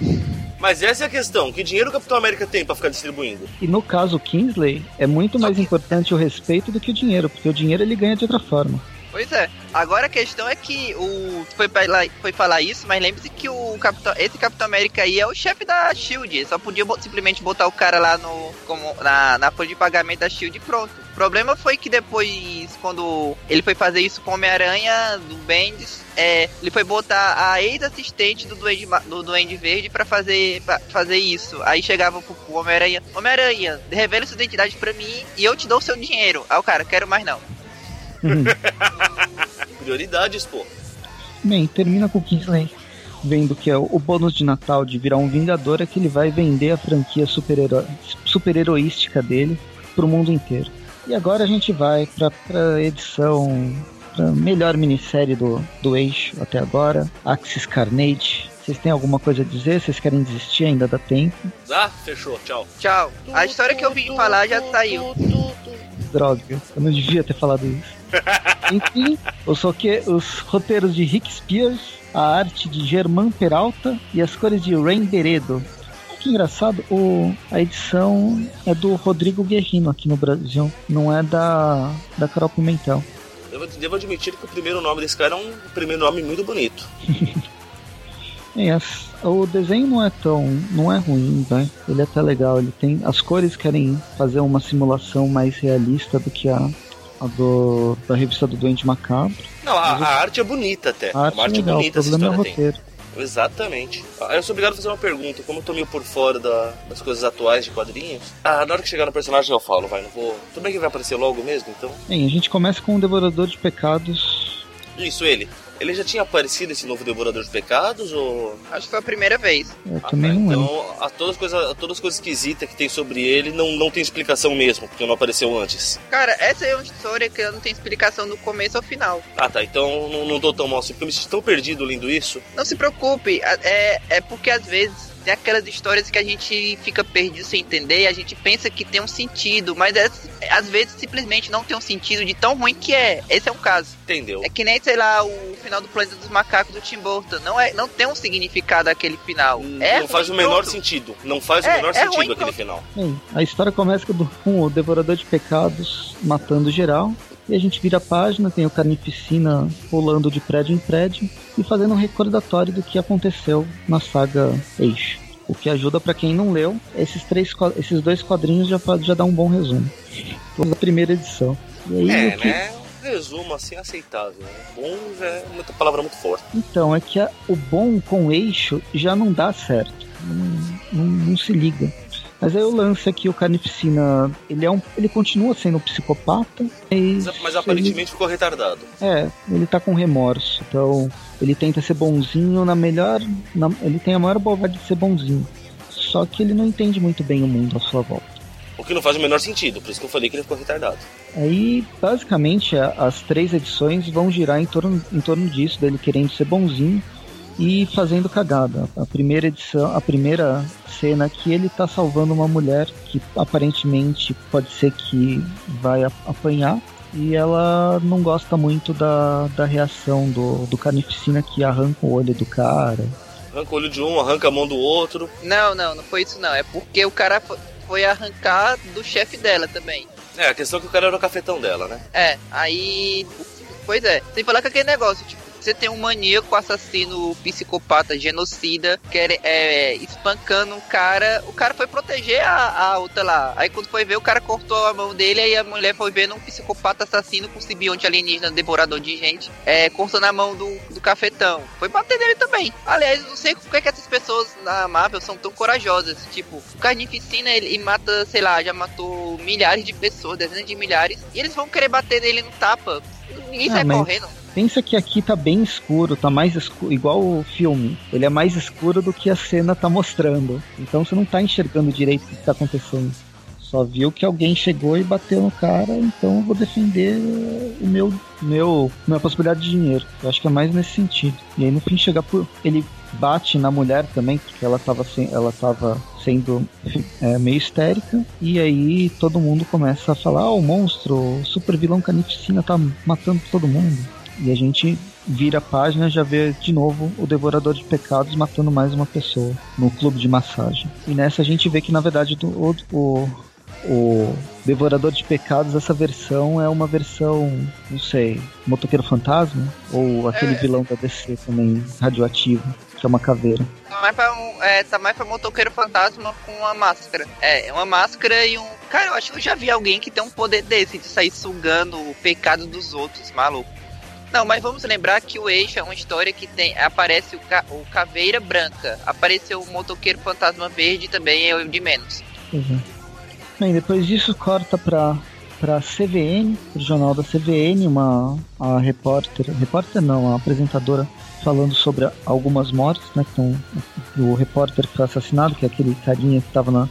Mas essa é a questão, que dinheiro o Capitão América tem para ficar distribuindo?
E no caso Kingsley, é muito mais importante o respeito do que o dinheiro, porque o dinheiro ele ganha de outra forma.
Pois é. Agora a questão é que o foi, lá, foi falar isso, mas lembre-se que o Capitão, esse Capitão América aí é o chefe da Shield. Só podia simplesmente botar o cara lá no como na, na folha de pagamento da Shield e pronto. O problema foi que depois, quando ele foi fazer isso com Homem-Aranha do Bendis, é, ele foi botar a ex-assistente do Duende, do Duende Verde para fazer, pra fazer isso. Aí chegava pro, pro Homem-Aranha: Homem-Aranha, revela sua identidade para mim e eu te dou o seu dinheiro. Aí o cara, quero mais não.
Prioridades, pô.
Bem, termina com o Kingsley vendo que é o bônus de Natal de virar um Vingador é que ele vai vender a franquia super-hero super-heroística dele pro mundo inteiro. E agora a gente vai pra, pra edição, pra melhor minissérie do, do eixo até agora, Axis Carnage. Vocês têm alguma coisa a dizer? Vocês querem desistir? Ainda dá tempo.
Ah, fechou. Tchau.
Tchau. A história que eu vim falar já saiu.
Droga, eu não devia ter falado isso. Enfim, os, os roteiros de Rick Spears, a arte de Germán Peralta e as cores de Rain Beredo. Que engraçado, o, a edição é do Rodrigo Guerrino aqui no Brasil, não é da, da Carol Pimentel.
Devo, devo admitir que o primeiro nome desse cara é um primeiro nome muito bonito.
é, as, o desenho não é tão. não é ruim, né? Ele é até legal. Ele tem. As cores querem fazer uma simulação mais realista do que a, a do, da revista do Doente Macabro.
Não, a, a, arte é bonita até.
A arte, a arte é, legal, é bonita, o problema é o roteiro. Tem.
Exatamente. Ah, eu sou obrigado a fazer uma pergunta. Como eu tô meio por fora da, das coisas atuais de quadrinhos, ah, na hora que chegar no personagem eu falo, vai, não vou. Tudo bem que vai aparecer logo mesmo, então.
Bem, a gente começa com o Devorador de Pecados.
Isso, ele. Ele já tinha aparecido esse novo Devorador de Pecados ou.
Acho que foi a primeira vez.
Eu ah, também tá. não
Então, a todas, as coisas, todas as coisas esquisitas que tem sobre ele não, não tem explicação mesmo, porque não apareceu antes.
Cara, essa é uma história que não tem explicação do começo ao final.
Ah tá, então não, não tô tão mal assim, porque eu me sinto tão perdido lendo isso.
Não se preocupe, é, é porque às vezes tem aquelas histórias que a gente fica perdido sem entender e a gente pensa que tem um sentido, mas é, às vezes simplesmente não tem um sentido de tão ruim que é. Esse é o caso.
Entendeu?
É que nem, sei lá, o final do Planeta dos Macacos do Tim Burton. Não, é, não tem um significado aquele final.
Hum,
é
não faz o menor sentido. Não faz é, o menor é sentido ruim, aquele final.
Bem, a história começa com o Devorador de Pecados matando geral. E a gente vira a página, tem o Carnificina pulando de prédio em prédio e fazendo um recordatório do que aconteceu na saga Eixo. O que ajuda para quem não leu, esses, três, esses dois quadrinhos já, já dá um bom resumo. Toda a primeira edição.
Aí, é, que... né? resumo assim aceitável. Né? Bom já é uma palavra muito forte.
Então, é que a, o bom com eixo já não dá certo. Não, não, não se liga. Mas aí o lance é que o Carnificina, ele é um, ele continua sendo um psicopata,
mas, mas aparentemente ele, ficou retardado.
É, ele tá com remorso, então ele tenta ser bonzinho na melhor, na, ele tem a maior bobagem de ser bonzinho. Só que ele não entende muito bem o mundo à sua volta.
O que não faz o menor sentido, por isso que eu falei que ele ficou retardado.
Aí, basicamente, as três edições vão girar em torno, em torno disso, dele querendo ser bonzinho e fazendo cagada. A primeira edição, a primeira cena é que ele tá salvando uma mulher que aparentemente pode ser que vai apanhar e ela não gosta muito da, da reação do, do Carnificina que arranca o olho do cara.
Arranca o olho de um, arranca a mão do outro.
Não, não, não foi isso não. É porque o cara foi arrancar do chefe dela também.
É, a questão é que o cara era o cafetão dela, né?
É, aí. Pois é, sem falar que aquele negócio, tipo, você tem um maníaco, assassino, psicopata, genocida, quer, é, espancando um cara. O cara foi proteger a, a outra lá. Aí quando foi ver, o cara cortou a mão dele, aí a mulher foi vendo um psicopata assassino com simbionte alienígena, devorador de gente, é, cortando a mão do, do cafetão. Foi bater nele também. Aliás, não sei por que, essas pessoas na Marvel são tão corajosas. Tipo, o Carnificina, ele, ele mata, sei lá, já matou milhares de pessoas, dezenas de milhares, e eles vão querer bater nele no tapa. Ninguém ah, sai mas... correndo.
Pensa que aqui tá bem escuro, tá mais escuro, igual o filme. Ele é mais escuro do que a cena tá mostrando. Então você não tá enxergando direito o que tá acontecendo. Só viu que alguém chegou e bateu no cara, então eu vou defender o meu, meu, minha possibilidade de dinheiro. Eu acho que é mais nesse sentido. E aí no fim chegar por. Ele bate na mulher também, porque ela tava, sem, ela tava sendo é, meio histérica. E aí todo mundo começa a falar: ah, o monstro, o super vilão Canificina tá matando todo mundo. E a gente vira a página já vê de novo o Devorador de Pecados matando mais uma pessoa no clube de massagem. E nessa a gente vê que na verdade do, o, o, o Devorador de Pecados, essa versão é uma versão, não sei, Motoqueiro Fantasma? Ou aquele é. vilão da DC também, radioativo, que é uma caveira.
Tá mais pra, é, tá mais pra Motoqueiro Fantasma com uma máscara. É, uma máscara e um. Cara, eu acho que eu já vi alguém que tem um poder desse, de sair sugando o pecado dos outros, maluco. Não, mas vamos lembrar que o Eixo é uma história que tem aparece o, ca, o Caveira Branca, apareceu o Motoqueiro Fantasma Verde também, é de menos.
Uhum. Bem, depois disso corta pra, pra CVN, pro jornal da CVN, uma a repórter, repórter não, a apresentadora falando sobre algumas mortes, né, com o repórter que foi assassinado, que é aquele carinha que estava na, uhum.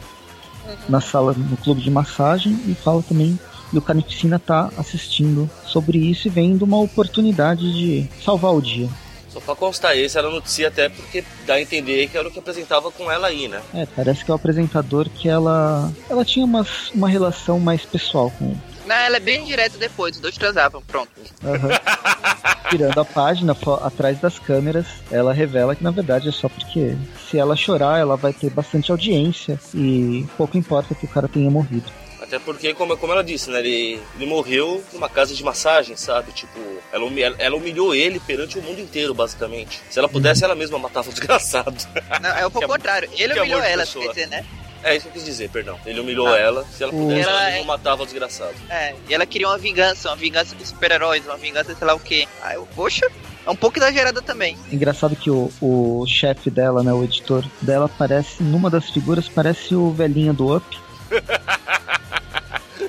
na sala, no clube de massagem, e fala também e o Carnificina está assistindo sobre isso e vendo uma oportunidade de salvar o dia.
Só pra constar, esse era notícia até porque dá a entender que era o que apresentava com ela aí, né?
É, parece que é o apresentador que ela. Ela tinha uma, uma relação mais pessoal com ele.
Não, ela é bem direta depois, os dois transavam, pronto.
Uhum. Tirando a página, atrás das câmeras, ela revela que na verdade é só porque se ela chorar, ela vai ter bastante audiência e pouco importa que o cara tenha morrido.
Até porque, como, como ela disse, né? Ele, ele morreu numa casa de massagem, sabe? Tipo, ela, ela humilhou ele perante o mundo inteiro, basicamente. Se ela pudesse, ela mesma matava o desgraçado.
Não, é o é contrário. Ele humilhou ela, quer dizer, né?
É isso que eu quis dizer, perdão. Ele humilhou ah. ela, se ela pudesse, ela, ela é... matava o desgraçado.
É, e ela queria uma vingança, uma vingança dos super-heróis, uma vingança sei lá o quê. Aí eu, poxa, é um pouco exagerada também.
Engraçado que o, o chefe dela, né, o editor dela, parece, numa das figuras, parece o velhinho do Up.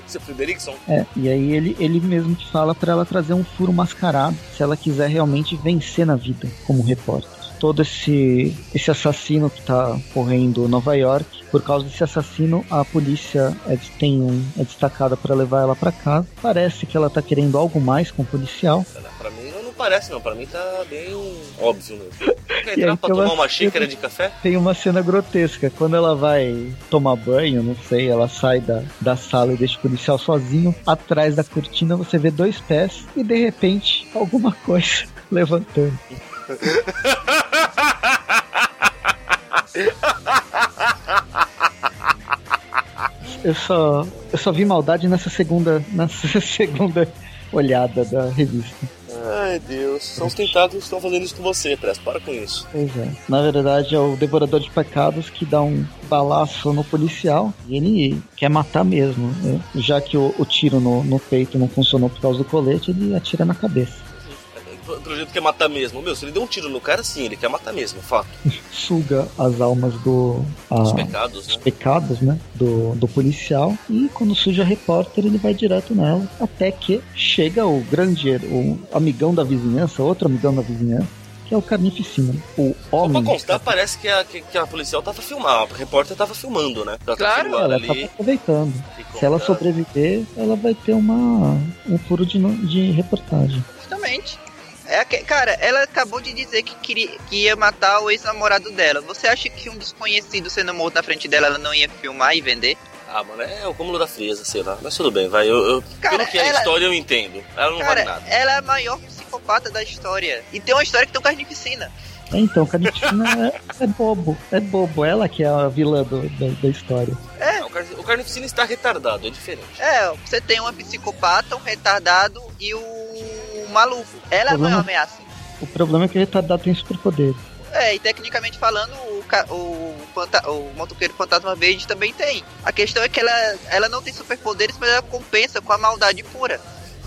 seu Frederickson.
É, e aí ele, ele mesmo fala para ela trazer um furo mascarado se ela quiser realmente vencer na vida como repórter. Todo esse, esse assassino que tá correndo Nova York, por causa desse assassino, a polícia é, tem um, é destacada para levar ela para casa. Parece que ela tá querendo algo mais com o policial.
Pra mim parece não, pra mim tá bem óbvio mesmo. Quer entrar pra tomar uma xícara de café?
Tem uma cena grotesca. Quando ela vai tomar banho, não sei, ela sai da, da sala e deixa o policial sozinho. Atrás da cortina você vê dois pés e de repente alguma coisa levantando. eu só eu só vi maldade nessa segunda nessa segunda olhada da revista.
São os tentados que estão fazendo isso com você, Press. Para com isso.
Pois é. Na verdade, é o Devorador de Pecados que dá um balaço no policial e ele quer matar mesmo. Né? Já que o, o tiro no, no peito não funcionou por causa do colete, ele atira na cabeça
pelo jeito quer matar mesmo. Meu, se ele deu um tiro no cara, sim, ele quer matar mesmo, fato.
Suga as almas do. A,
os pecados,
né? Os pecados, né? Do, do policial. E quando suja a repórter, ele vai direto nela. Até que chega o grande, o amigão da vizinhança, outro amigão da vizinhança que é o Carnificina. O homem.
Só pra constar, parece que a, que, que, a policial tava filmando, a repórter tava filmando, né?
Ela tá claro,
tá ela ali. tava aproveitando. Se ela sobreviver, ela vai ter uma, um furo de, de reportagem.
Justamente. É que, cara, ela acabou de dizer que, queria, que ia matar o ex-namorado dela. Você acha que um desconhecido sendo morto na frente dela, ela não ia filmar e vender?
Ah, mano, é o cúmulo da frieza, sei lá. Mas tudo bem, vai. Eu, eu
Cara,
pelo que é a história eu entendo. Ela não
Cara,
vale nada.
ela é a maior psicopata da história. E tem uma história que tem um carnificina.
É, então, Carnificina é, é bobo. É bobo. Ela que é a vilã do, da, da história.
O, car o carnificina está retardado, é diferente.
É, você tem uma psicopata, um retardado e o maluco. Ela não é uma ameaça.
O problema é que o retardado tem superpoder.
É, e tecnicamente falando, o, o, fanta- o motoqueiro fantasma verde também tem. A questão é que ela, ela não tem superpoderes, mas ela compensa com a maldade pura.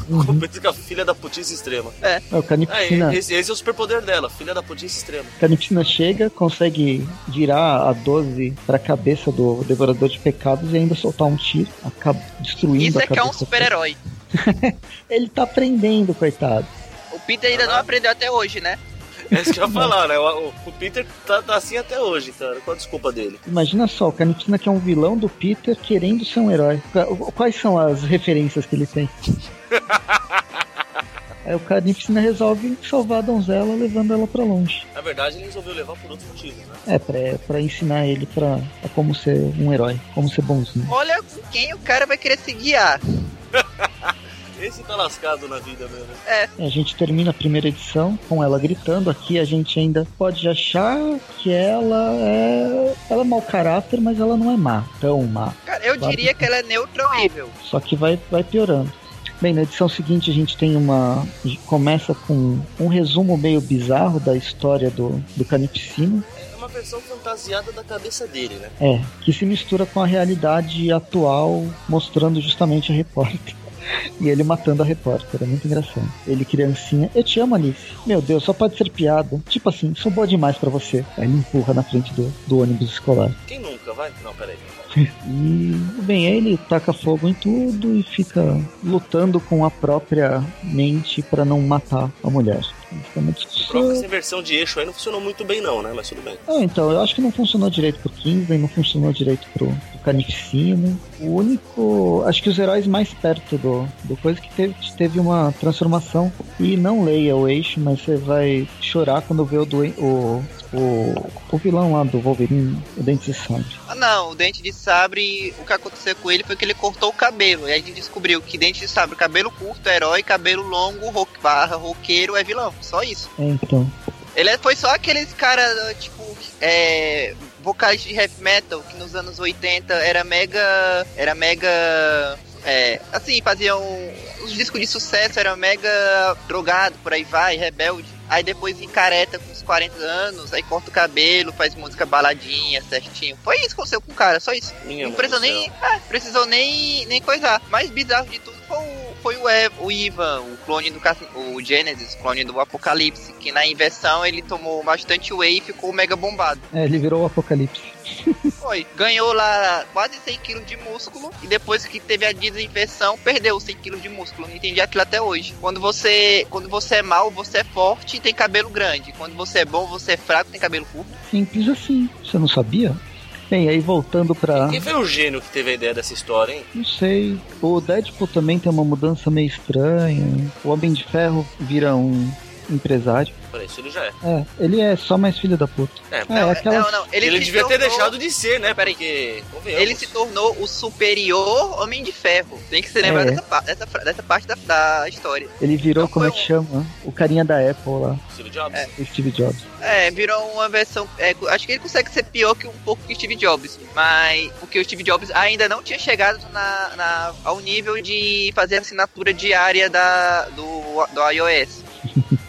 Uhum.
Compensa com a filha da putice extrema.
É, o
Ah,
Carnificina,
esse, esse é o superpoder dela, filha da putice extrema.
Carnificina chega, consegue virar a 12 pra cabeça do Devorador de Pecados e ainda soltar um tiro, acaba destruindo
Isso
a
é que é um super-herói.
Ele tá aprendendo, coitado.
O Peter ainda não aprendeu até hoje, né?
É isso que eu ia falar, né? O, o- Peter tá, tá assim até hoje, cara. Qual a desculpa dele?
Imagina só, o Carnificina que é um vilão do Peter querendo ser um herói. Qua- Quais são as referências que ele tem? Aí o Carnificina resolve salvar a donzela levando ela pra longe.
Na verdade, ele resolveu levar por outros motivos, né?
É, pra, pra ensinar ele pra, a como ser um herói, como ser bonzinho.
Olha com quem o cara vai querer se guiar.
Esse tá lascado na vida mesmo.
A gente termina a primeira edição com ela gritando. Aqui a gente ainda pode achar que ela é. Ela é mau caráter, mas ela não é má, tão má.
Cara, eu
Claro
diria
que
ela é neutral evil.
Só que vai, vai piorando. Bem, na edição seguinte a gente tem uma. Começa com um resumo meio bizarro da história do, do Carnificina.
É uma versão fantasiada da cabeça dele, né?
É, que se mistura com a realidade atual, mostrando justamente a repórter. E ele matando a repórter, é muito engraçado. Ele criancinha, eu te amo, Alice. Meu Deus, só pode ser piada. Tipo assim, sou boa demais pra você. Aí ele empurra na frente do, do ônibus escolar.
Quem nunca, vai? Não, peraí.
E, bem, aí ele taca fogo em tudo e fica lutando com a própria mente pra não matar a mulher. Fica uma
Prova que essa inversão de eixo aí não funcionou muito bem, não, né? Mas tudo bem.
Ah, então, eu acho que não funcionou direito pro Kingsman, não funcionou direito pro Carnificina. O único. Acho que os heróis mais perto do, do coisa que teve, teve uma transformação. E não leia o eixo, mas você vai chorar quando vê o, doen- o, o, o vilão lá do Wolverine, o Dente de Sangue.
Ah, não, o Dente de Sabre, o que aconteceu com ele foi que ele cortou o cabelo. E aí a gente descobriu que Dente de Sabre, cabelo curto é herói, cabelo longo, rock, barra, roqueiro é vilão. Só isso.
É, então.
Ele é- foi só aqueles cara, tipo, é, vocalista de heavy metal que nos anos 80 era mega. Era mega. É, assim, faziam. Os discos de sucesso era mega drogado, por aí vai, rebelde. Aí depois encareta com uns 40 anos, aí corta o cabelo, faz música baladinha, certinho. Foi isso que aconteceu com o cara, só isso.
Minha
Não precisou nem. É, precisou nem, nem coisar. Mais bizarro de tudo foi o, foi o, Ev, o Ivan, o clone do o Genesis, clone do Apocalipse, que na inversão ele tomou bastante whey e ficou mega bombado.
É, ele virou o Apocalipse.
Foi. Ganhou lá quase 100 kg de músculo e depois que teve a desinfecção, perdeu 100 kg de músculo. Não entendi aquilo até hoje. Quando você, quando você é mal, você é forte e tem cabelo grande. Quando você é bom, você é fraco e tem cabelo curto.
Simples assim. Você não sabia? Bem, aí voltando pra.
Quem foi o gênio que teve a ideia dessa história, hein?
Não sei. O Deadpool também tem uma mudança meio estranha. O Homem de Ferro vira um empresário.
Peraí, isso ele já é.
É, ele é só mais filho da puta.
É,
É,
não,
aquela-
não, não. Ele,
ele, devia ter
tornou-
deixado de ser, né?
Peraí.
Porque.
Ele se tornou o superior Homem de Ferro. Tem que se lembrar
É.
dessa, pa- dessa, dessa parte da, da história.
Ele virou,
Não,
como é que
um-
chama? O carinha da Apple lá,
Steve Jobs.
o Steve Jobs.
É, virou uma versão. é, acho que ele consegue ser pior que um pouco que o Steve Jobs. Mas. Porque o Steve Jobs ainda não tinha chegado na, na- ao nível de fazer assinatura diária da, do, do iOS.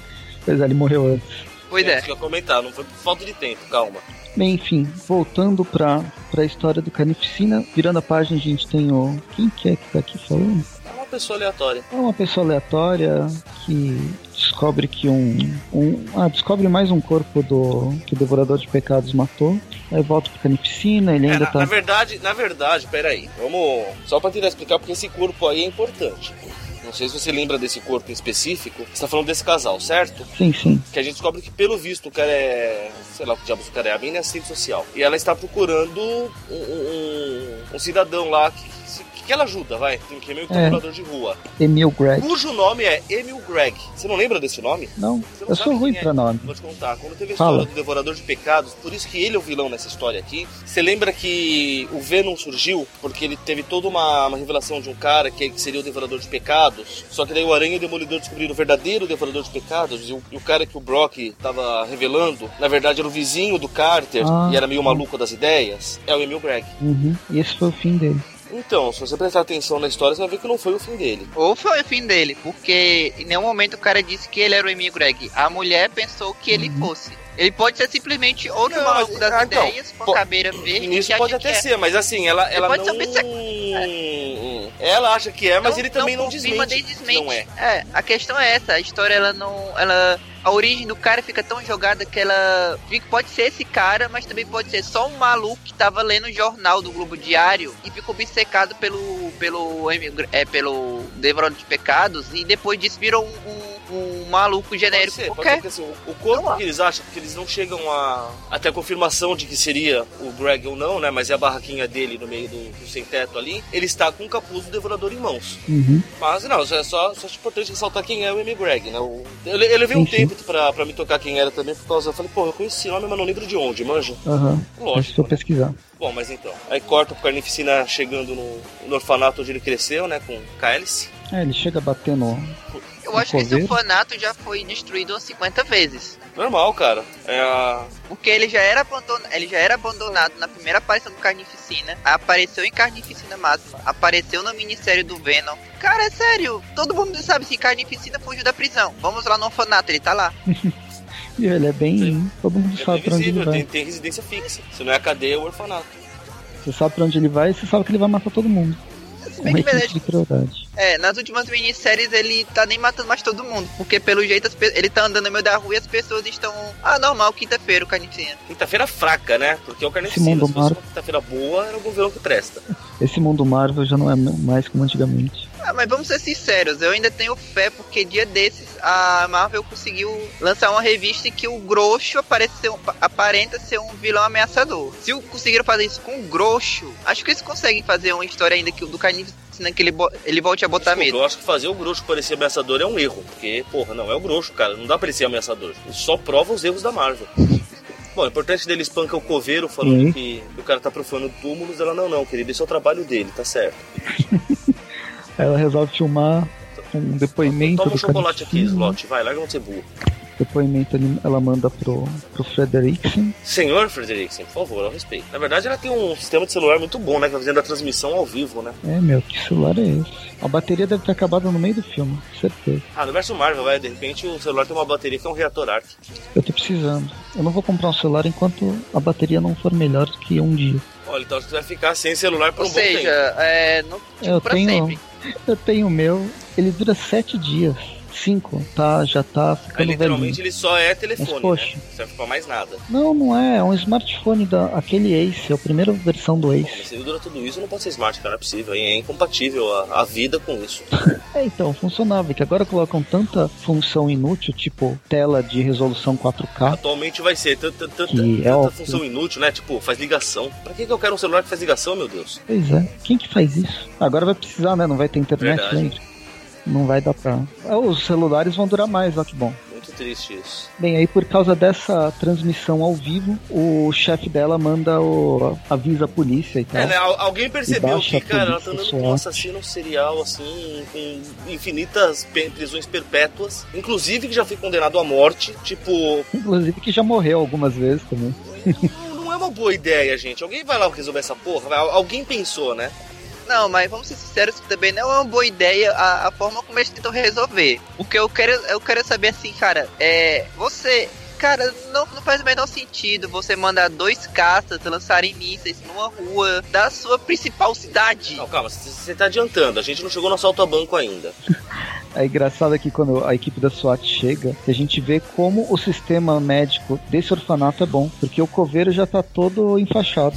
Pois é, ele morreu antes.
Pois
É
é.
isso que eu ia comentar, não foi por falta de tempo, calma.
Bem, enfim, voltando pra, pra história do Carnificina, virando a página a gente tem o... Quem que é que tá aqui falando?
É uma pessoa aleatória.
É uma pessoa aleatória que descobre que um, um ah, descobre mais um corpo do que o devorador de pecados matou. Aí volta pro Carnificina, ele
É,
ainda
na,
tá
na verdade, na verdade, peraí. Vamos. Só pra tentar explicar porque esse corpo aí é importante. Não sei se você lembra desse corpo em específico. Você tá falando desse casal, certo?
Sim, sim.
Que a gente descobre que, pelo visto, o cara é. Sei lá o que diabos o cara é, a mina é assistente social. E ela está procurando um, um- um cidadão lá que, que ela ajuda, vai. Que é meio que
É.
morador de rua.
Emil Greg.
Cujo nome é Emil Greg. Você não lembra desse nome?
Não,
não
eu sou ruim
é.
pra nome.
Vou te contar. Quando teve a
Fala.
história do Devorador de Pecados, por isso que ele é o vilão nessa história aqui. Você lembra que o Venom surgiu porque ele teve toda uma, uma revelação de um cara que seria o Devorador de Pecados. Só que daí o Aranha e o Demolidor descobriram o verdadeiro Devorador de Pecados. E o, e o cara que o Brock tava revelando, na verdade, era o vizinho do Carter
Ah.
e era meio maluco das ideias. É o Emil Greg.
Uhum. E esse foi o fim dele.
Então, se você prestar atenção na história, você vai ver que não foi o fim dele.
Ou foi o fim dele, porque em nenhum momento o cara disse que ele era o Emil Greg. A mulher pensou que ele fosse. Ele pode ser simplesmente outro
Não,
maluco das
ah, então,
ideias, com
po-
a cabeira verde.
Isso pode até
que é.
ser, mas assim, ela, ela
pode
não.
ser bisa-
Ela acha que é, mas
Não-
ele também não,
confirma
desmente. Não é.
É, a questão é essa, a história ela não. Ela. A origem do cara fica tão jogada que ela. fica- Pode ser esse cara, mas também pode ser só um maluco que tava lendo o jornal do Globo Diário e ficou obcecado pelo. pelo. é, pelo Devorador de Pecados e depois disso virou um, um, um maluco
Pode
genérico
ser, pode
qualquer.
ser que, assim, o- corpo que eles acham, porque eles não chegam a até a confirmação de que seria o Greg ou não, né? Mas é a barraquinha dele no meio do, do sem teto ali. Ele está com o capuz do devorador em mãos.
Uhum.
Mas não, é só, só acho importante ressaltar quem é o Amy Greg, né? O, eu, eu levei um tempo pra, pra me tocar quem era também, por causa. Eu falei, pô, eu conheci esse nome, mas não lembro de onde, manja.
Aham.
Lógico,
Deixa eu
né?
pesquisar.
Bom, mas então. Aí corta pro Carnificina chegando no, no orfanato onde ele cresceu, né? Com Cálice.
É, ele chega a bater no.
Eu acho que esse orfanato já foi destruído umas 50 vezes.
Normal, cara. É a.
Porque ele já era abandonado, ele já era abandonado na primeira aparição do Carnificina, apareceu em Carnificina Máxima, apareceu no Ministério do Venom. Cara, é sério, todo mundo sabe se Carnificina fugiu da prisão. Vamos lá no orfanato, ele tá lá.
E ele é bem. Todo mundo
É
sabe pra onde ele vai.
tem, tem residência fixa. Se não é a cadeia, é o orfanato.
Você sabe pra onde ele vai e você sabe que ele vai matar todo mundo.
Se bem que
requinte
beleza.
de crueldade.
É, nas últimas minisséries ele tá nem matando mais todo mundo, porque pelo jeito as pe- ele tá andando no meio da rua e as pessoas estão. Ah, normal, quinta-feira o Carnificina.
Quinta-feira fraca, né? Porque é o Carnificina.
mundo
Se fosse
mar-
uma quinta-feira boa, era algum vilão que presta.
Esse mundo Marvel já não é mais como antigamente.
Ah, mas vamos ser sinceros, eu ainda tenho fé porque dia desses a Marvel conseguiu lançar uma revista em que o Groxo apareceu, aparenta ser um vilão ameaçador. Se conseguiram fazer isso com o Groxo, acho que eles conseguem fazer uma história ainda que o do Carnificina que ele, ele volte a botar
Desculpa,
medo.
eu acho que fazer o Grosso parecer ameaçador é um erro. Porque, porra, não, é o Grosso, cara. Não dá pra ele ser ameaçador. Ele só prova os erros da Marvel. Bom, o importante dele espanca o coveiro falando
Uhum.
que o cara tá profanando túmulos. Ela, não, não, querido, esse é o trabalho dele, tá certo.
Ela resolve filmar um depoimento
Toma um chocolate aqui,
Carnificina.
Slot, vai, larga ser burro.
Depoimento ela manda pro, pro Frederiksen.
Senhor Frederiksen, por favor, ao respeito. Na verdade, ela tem um sistema de celular muito bom, né? Que tá fazendo a transmissão ao vivo, né?
É, meu, que celular é esse? A bateria deve ter acabado no meio do filme, com certeza.
Ah, no verso Marvel, vai, de repente o celular tem uma bateria que é um reator arc.
Eu tô precisando. Eu não vou comprar um celular enquanto a bateria não for melhor do que um dia.
Olha, então você vai ficar sem celular por
Ou
um bom
seja,
tempo.
é, não, tipo,
Eu
pra
tenho-
sempre.
Eu tenho o meu, ele dura sete dias. Cinco, tá? Já tá ficando
literalmente,
velhinho.
ele só é telefone,
Mas, poxa.
né? Não serve pra mais nada.
Não, não é. É um smartphone da aquele Ace, é a primeira versão do
Bom,
Ace.
mas se dura tudo isso, não pode ser smart, cara, não é possível. É incompatível a, a vida com isso.
É, então, funcionava. Que agora colocam tanta função inútil, tipo tela de resolução 4K.
Atualmente vai ser tanta, tanta,
é
tanta função inútil, né? Tipo, faz ligação. Pra que, que eu quero um celular que faz ligação, meu Deus?
Pois é. Quem que faz isso? Agora vai precisar, né? Não vai ter internet,
Verdade.
lembra? Não vai dar pra. Ah, Os celulares vão durar mais, ó que bom.
Muito triste isso.
Bem, aí por causa dessa transmissão ao vivo, o chefe dela manda o. avisa a polícia e tal.
É, né? al- Alguém percebeu que, cara, ela tá andando com um assassino serial, assim, com infinitas prisões perpétuas. Inclusive que já foi condenado à morte. Tipo,
Inclusive que já morreu algumas vezes também.
não, não é uma boa ideia, gente. Alguém vai lá resolver essa porra? Alguém pensou, né?
Não, mas vamos ser sinceros que também não é uma boa ideia a, a forma como eles tentam resolver. O que eu quero, eu quero saber assim, cara, é. Você. Cara, não, não faz o menor sentido você mandar dois caças lançarem mísseis numa rua da sua principal cidade.
Não, calma, você tá adiantando. A gente não chegou no assalto a banco ainda.
É engraçado aqui quando a equipe da SWAT chega, que a gente vê como o sistema médico desse orfanato é bom, porque o coveiro já tá todo enfaixado.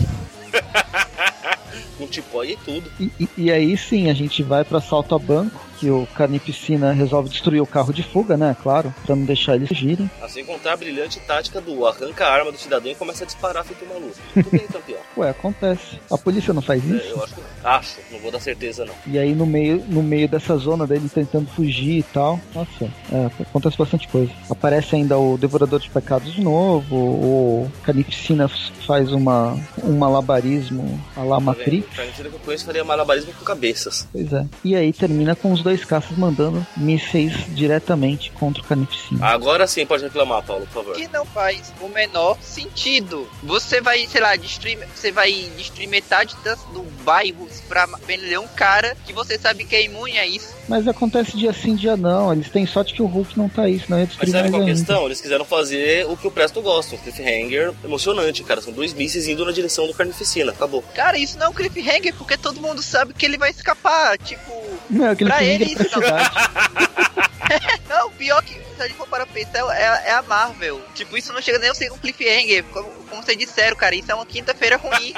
Com tipó e tudo.
E, e- e aí sim, a gente vai para assalto a banco, que o Carnificina resolve destruir o carro de fuga, né? Claro, pra não deixar eles fugirem.
Assim contar a brilhante tática do arranca a arma do cidadão e começa a disparar feito maluco. Tudo bem, campeão.
Ué, acontece. A polícia não faz
É,
isso?
eu acho que não. Acho, não vou dar certeza não.
E aí no meio, no meio dessa zona dele tentando fugir e tal. Nossa, é, acontece bastante coisa. Aparece ainda o Devorador de Pecados de novo, o Carnificina faz uma, um malabarismo a la
Tá?
Matrix.
Mentira que eu conheço faria malabarismo com cabeças.
Pois é. E aí termina com os dois caças mandando mísseis diretamente contra o Carnificina.
Agora sim pode reclamar, Paulo, por favor.
que não faz o menor sentido. Você vai, sei lá, destruir, você vai destruir metade das, do bairro pra prender um cara que você sabe que é imune a isso.
Mas acontece dia sim, dia não. Eles têm sorte que o Hulk não tá aí, senão ia
Mas
destruir
sabe
mais
qual a
ainda.
questão? Eles quiseram fazer o que o Presto gosta, um cliffhanger emocionante, cara. São dois mísseis indo na direção do Carnificina. Acabou.
Cara, isso não é um cliffhanger porque todo mundo sabe que ele vai escapar. Tipo,
Não, aquele
Pra ele, isso não. não, pior que se a gente for para pensar, é, é a Marvel. Tipo, isso não chega nem a ser um cliffhanger. Como, como vocês disseram, cara, isso é uma quinta-feira ruim.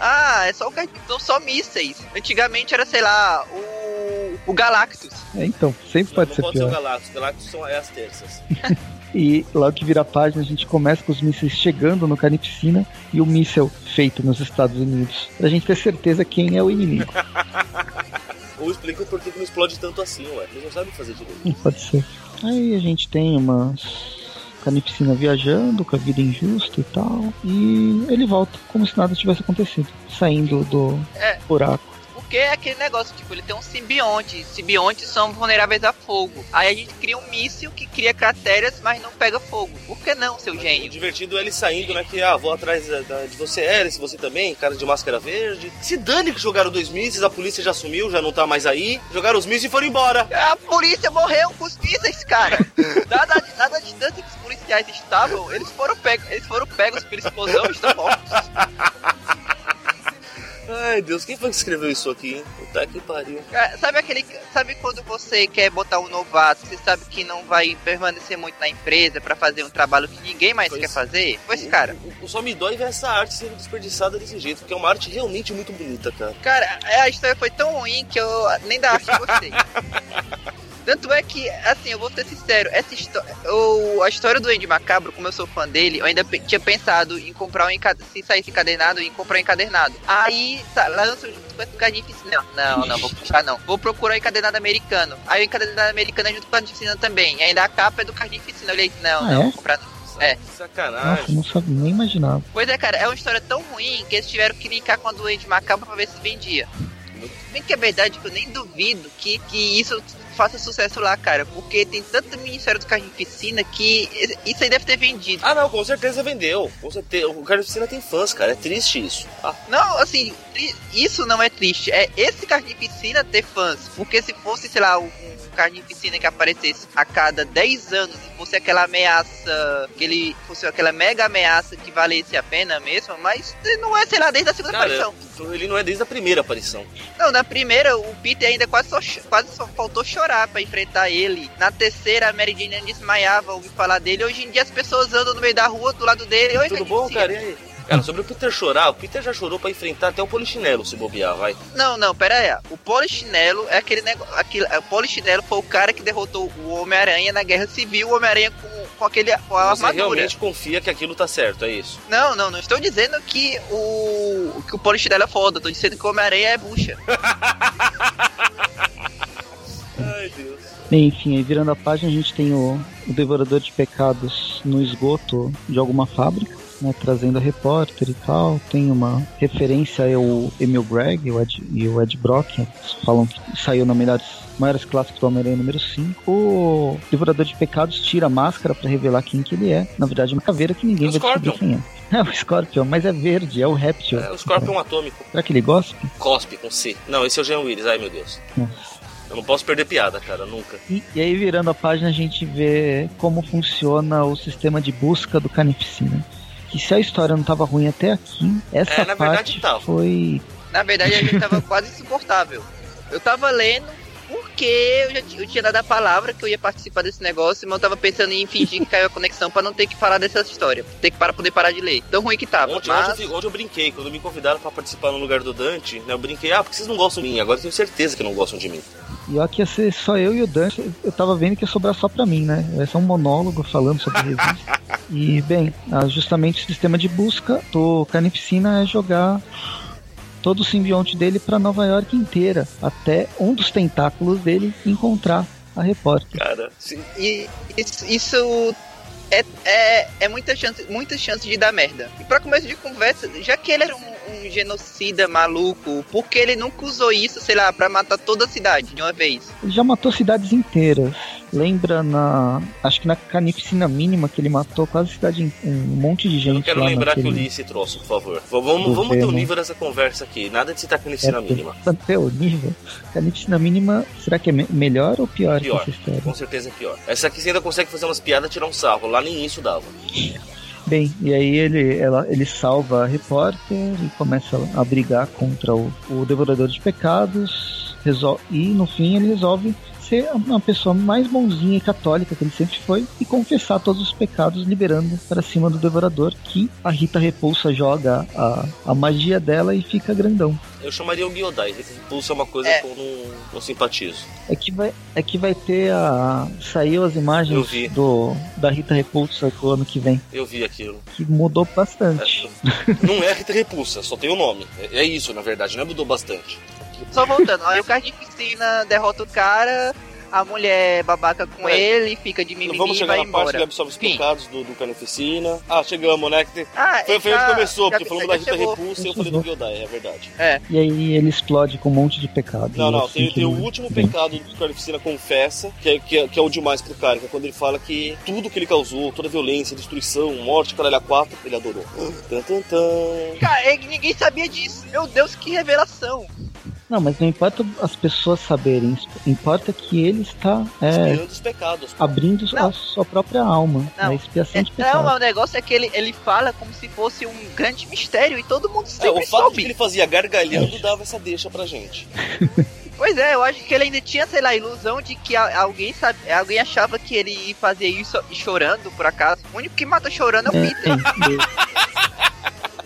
ah, é só são só mísseis. Antigamente era, sei lá, o, o Galactus.
É, então, sempre pode
não
ser
pode ser o
pior.
Galactus. O Galactus são é as terças.
E logo que vira a página, a gente começa com os mísseis chegando no Carnificina e o míssel feito nos Estados Unidos. Pra gente ter certeza quem é o inimigo.
Ou explicam por que que não explode tanto assim, ué. Eles não sabem fazer direito.
Pode ser. Aí a gente tem umas Carnificina viajando com a vida injusta e tal. E ele volta como se nada tivesse acontecido. Saindo do
É.
buraco.
Porque é aquele negócio, tipo, ele tem um simbionte. Simbiontes são vulneráveis a fogo. Aí a gente cria um míssil que cria crateras, mas não pega fogo. Por que não, seu
O
gênio?
divertido é ele saindo, né? Que, ah, vou atrás da- da- de você, Alice, você também, cara de máscara verde. Se dane que jogaram dois mísseis, a polícia já sumiu, já não tá mais aí. Jogaram os mísseis e foram embora.
A polícia morreu com os mísseis, cara. Dada, dada a distância que os policiais estavam, eles foram pegos, eles foram pegos pela explosão e estão mortos.
Ai, Deus, quem foi que escreveu isso aqui, hein? Puta que pariu.
Cara, Sabe aquele. Sabe quando você quer botar um novato, você sabe que não vai permanecer muito na empresa pra fazer um trabalho que ninguém mais
Pois.
quer fazer? Foi esse cara.
O, o- só me dói ver essa arte sendo desperdiçada desse jeito, porque é uma arte realmente muito bonita, cara.
Cara, a história foi tão ruim que eu nem da arte gostei. Tanto é que, assim, eu vou ser sincero, essa história, a história do Andy Macabro, como eu sou fã dele, eu ainda pe- tinha pensado em comprar um encad... se saísse encadernado, em comprar um encadernado. Aí, tá, lança o junto com esse Carnificina. Não, não, não, vou comprar não. Vou procurar o encadernado americano. Aí o encadernado americano é junto com o Carnificina também. E ainda a capa é do Carnificina. Eu olhei, não,
Ah,
não,
é?
vou comprar não. É.
Que Sacanagem.
Nossa, não sabia, nem imaginava.
Pois é, cara, é uma história tão ruim que eles tiveram que linkar com a do Andy Macabro pra ver se vendia. Bem que é verdade que eu nem duvido que, que isso faça sucesso lá, cara. Porque tem tanto Ministério do Carnificina que isso aí deve ter vendido.
Ah, não, com certeza vendeu. Com certeza. O Carnificina tem fãs, cara. É triste isso. Ah,
Não, assim, isso não é triste. É esse Carnificina ter fãs. Porque se fosse, sei lá, um Carnificina que aparecesse a cada 10 anos e fosse aquela ameaça, que ele fosse aquela mega ameaça que valesse a pena mesmo, mas não é, sei lá, desde a segunda
cara,
aparição.
ele não é desde a primeira aparição.
Não, na primeira, o Peter ainda quase só, quase só faltou chorar pra enfrentar ele. Na terceira, a Mary Jane desmaiava ouvir falar dele. Hoje em dia, as pessoas andam no meio da rua, do lado dele. Oi,
Tudo bom, cara? E aí? Cara, sobre o Peter chorar, o Peter já chorou pra enfrentar até o Polichinelo se bobear, vai.
Não, não, pera aí. O Polichinelo é aquele negócio. Aquele, o Polichinelo foi o cara que derrotou o Homem-Aranha na Guerra Civil. O Homem-Aranha com, com aquele com a
Você
armadura.
realmente confia que aquilo tá certo, é isso.
Não, não, não estou dizendo que o que o Polichinelo é foda. Estou dizendo que o Homem-Aranha é bucha.
Ai, Deus.
Enfim, aí virando a página a gente tem o, o Devorador de Pecados no esgoto de alguma fábrica, né, trazendo a repórter e tal. Tem uma referência ao Emil Bragg o Ed, e o Ed Brock, eles falam que saiu na melhores, maiores clássicos do Homem-Aranha número 5. O Devorador de Pecados tira a máscara pra revelar quem que ele é. Na verdade, é uma caveira que ninguém
É o
vai descobrir
Scorpion.
quem é. É o Scorpion, mas é verde, é o réptil.
É o Scorpion atômico.
Será que ele gosta?
Cospe com C. Não, esse é o Jean Willis, ai meu Deus.
Nossa.
Eu não posso perder piada, cara, nunca.
E, e aí, virando a página, a gente vê como funciona o sistema de busca do Carnificina. Que se a história não estava ruim até aqui, essa
É, na verdade
parte
tava.
foi.
Na verdade, a gente tava quase insuportável. Eu tava lendo porque eu já eu tinha dado a palavra que eu ia participar desse negócio, mas eu tava pensando em fingir que caiu a conexão pra não ter que falar dessa história. Ter que para, poder parar de ler. Tão ruim que tava.
Ontem, ontem, eu,
Mas,
ontem eu brinquei, quando me convidaram pra participar no lugar do Dante, né, eu brinquei, ah, porque vocês não gostam de mim, agora eu tenho certeza que não gostam de mim.
E ó, que ia ser só eu e o Dante. Eu tava vendo que ia sobrar só pra mim, né? Vai ser um monólogo falando sobre a revista. E, bem, ah, justamente o sistema de busca do Carnificina é jogar todo o simbionte dele para Nova York inteira, até um dos tentáculos dele encontrar a repórter.
Cara.
E isso, isso é, é, é muita chance, muita chance de dar merda. E pra começo de conversa, já que ele era um, um genocida maluco, por que ele nunca usou isso, sei lá, pra matar toda a cidade de uma vez?
Ele já matou cidades inteiras. Lembra na. Acho que na Carnificina Mínima que ele matou quase a cidade, um monte de gente.
Eu não quero
lá
lembrar que
naquele...
eu li esse troço, por favor. Vamos, vamos manter o nível dessa conversa aqui. Nada de citar carnificina
É,
mínima.
Até o nível. Carnificina Mínima, será que é me- melhor ou pior,
Pior.
que essa história?
Com certeza é pior. Essa aqui você ainda consegue fazer umas piadas e tirar um sarro. Lá nem isso dava.
Bem, e aí ele, ela, ele salva a repórter e começa a brigar contra o, o Devorador de Pecados. Resol e no fim ele resolve ser uma pessoa mais bonzinha e católica que ele sempre foi e confessar todos os pecados, liberando para cima do Devorador, que a Rita Repulsa joga a, a magia dela e fica grandão.
Eu chamaria o Giodai. Pulsa é uma coisa
É.
que eu não, não simpatizo.
É que vai, é que vai ter a. Saiu as imagens
vi.
do da Rita Repulsa do ano que vem,
Eu vi aquilo.
que mudou bastante.
Não é Rita Repulsa, só tem o nome. É, é isso, na verdade, não é mudou bastante.
Só voltando, aí o Carnificina derrota o cara, a mulher babaca com
É.
ele, fica de mimimi
Vamos
e
chegar
vai
na parte que ele
embora.
absorve os
Fim.
pecados do, do Carnificina. Ah, chegamos, né?
Ah,
Foi, foi
já-
onde começou,
já-
porque falamos da Rita
chegou.
Repulsa e eu falei do Giodai, é verdade.
E aí ele explode com um monte de pecado.
Não, não,
assim
tem,
que
tem o último pecado que o Carnificina confessa, que é, que, é, que é o demais pro cara, que é quando ele fala que tudo que ele causou, toda a violência, destruição, morte, caralho, a quatro, ele adorou. Tan, tan, tan.
Cara, é que ninguém sabia disso. Meu Deus, que revelação.
Não, mas não importa as pessoas saberem, importa que ele está é,
Expiando os pecados.
abrindo
Não.
a sua própria alma.
Não.
A expiação de
Não,
pecado.
mas o negócio é que ele, ele fala como se fosse um grande mistério e todo mundo
É,
sempre
o fato de
soube.
que ele fazia gargalhando dava essa deixa pra gente.
Pois é, eu acho que ele ainda tinha, sei lá, a ilusão de que alguém sabe, alguém achava que ele fazia isso chorando, por acaso. O único que mata chorando é o
É,
Peter.
tem, tem.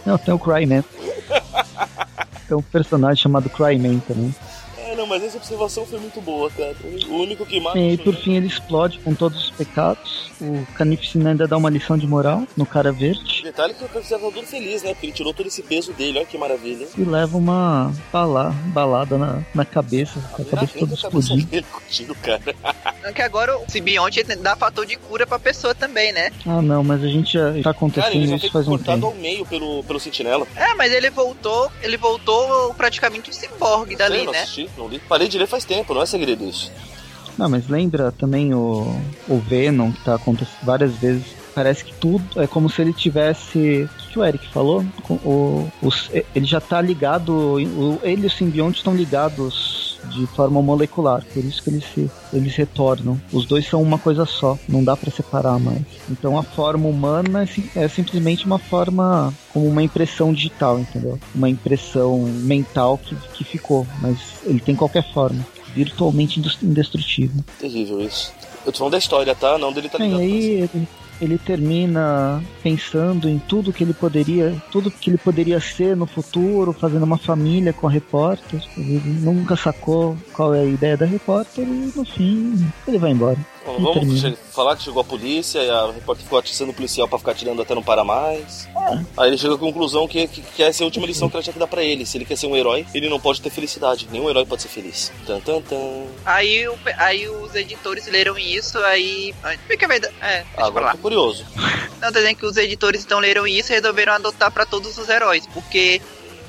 Não, tem o Cryman. Tem um personagem chamado Cryman também.
É, não, mas essa observação foi muito boa, cara. O único que mata.
E aí, por fim, ele explode com todos os pecados. O Carnificina ainda dá uma lição de moral no cara verde.
Detalhe que o Carnificina tá todo feliz, né? Porque ele tirou todo esse peso dele, olha que maravilha.
E leva uma bala, balada na, na cabeça, a cabeça toda
Arranca a cabeça
explodida.
dele com o tiro, cara.
Que agora o simbionte dá fator de cura pra pessoa também, né?
Ah, não, mas a gente já tá
Cara, ele
acontecendo
já
isso faz um
cortado
tempo.
ao meio pelo, pelo sentinela.
É, mas ele voltou, ele voltou praticamente um ciborgue dali,
Sei, não
né?
assisti, não li. Parei de ler faz tempo, não é segredo isso.
Não, mas lembra também o, o Venom, que tá acontecendo várias vezes. Parece que tudo é como se ele tivesse. O que, que o Eric falou? O, os- ele já tá ligado. o- ele e o simbionte estão ligados de forma molecular. Por isso que eles se eles retornam. Os dois são uma coisa só. Não dá pra separar mais. Então a forma humana é, é simplesmente uma forma como uma impressão digital, entendeu? Uma impressão mental que, que ficou. Mas ele tem qualquer forma. Virtualmente indes- indestrutível.
Terrível isso. Eu tô falando da história, tá? Não dele tá
É, e
ligado. com
aí ele, ele termina pensando em tudo que ele poderia, tudo que ele poderia ser no futuro, fazendo uma família com a repórter. Ele nunca sacou qual é a ideia da repórter e no fim ele vai embora.
Bom, vamos che- falar que chegou a polícia e a repórter ficou atiçando o policial pra ficar tirando até não parar mais.
É.
Aí ele chega à conclusão que, que, que essa é a última lição que ela tinha que dar pra ele. Se ele quer ser um herói, ele não pode ter felicidade. Nenhum herói pode ser feliz. Tan, tan, tan.
Aí, o- aí os editores leram isso, aí. aí- Fica a verdade. É, deixa pra
Agora
lá.
eu tô curioso.
Não, tô dizendo que os editores então leram isso e resolveram adotar pra todos os heróis, porque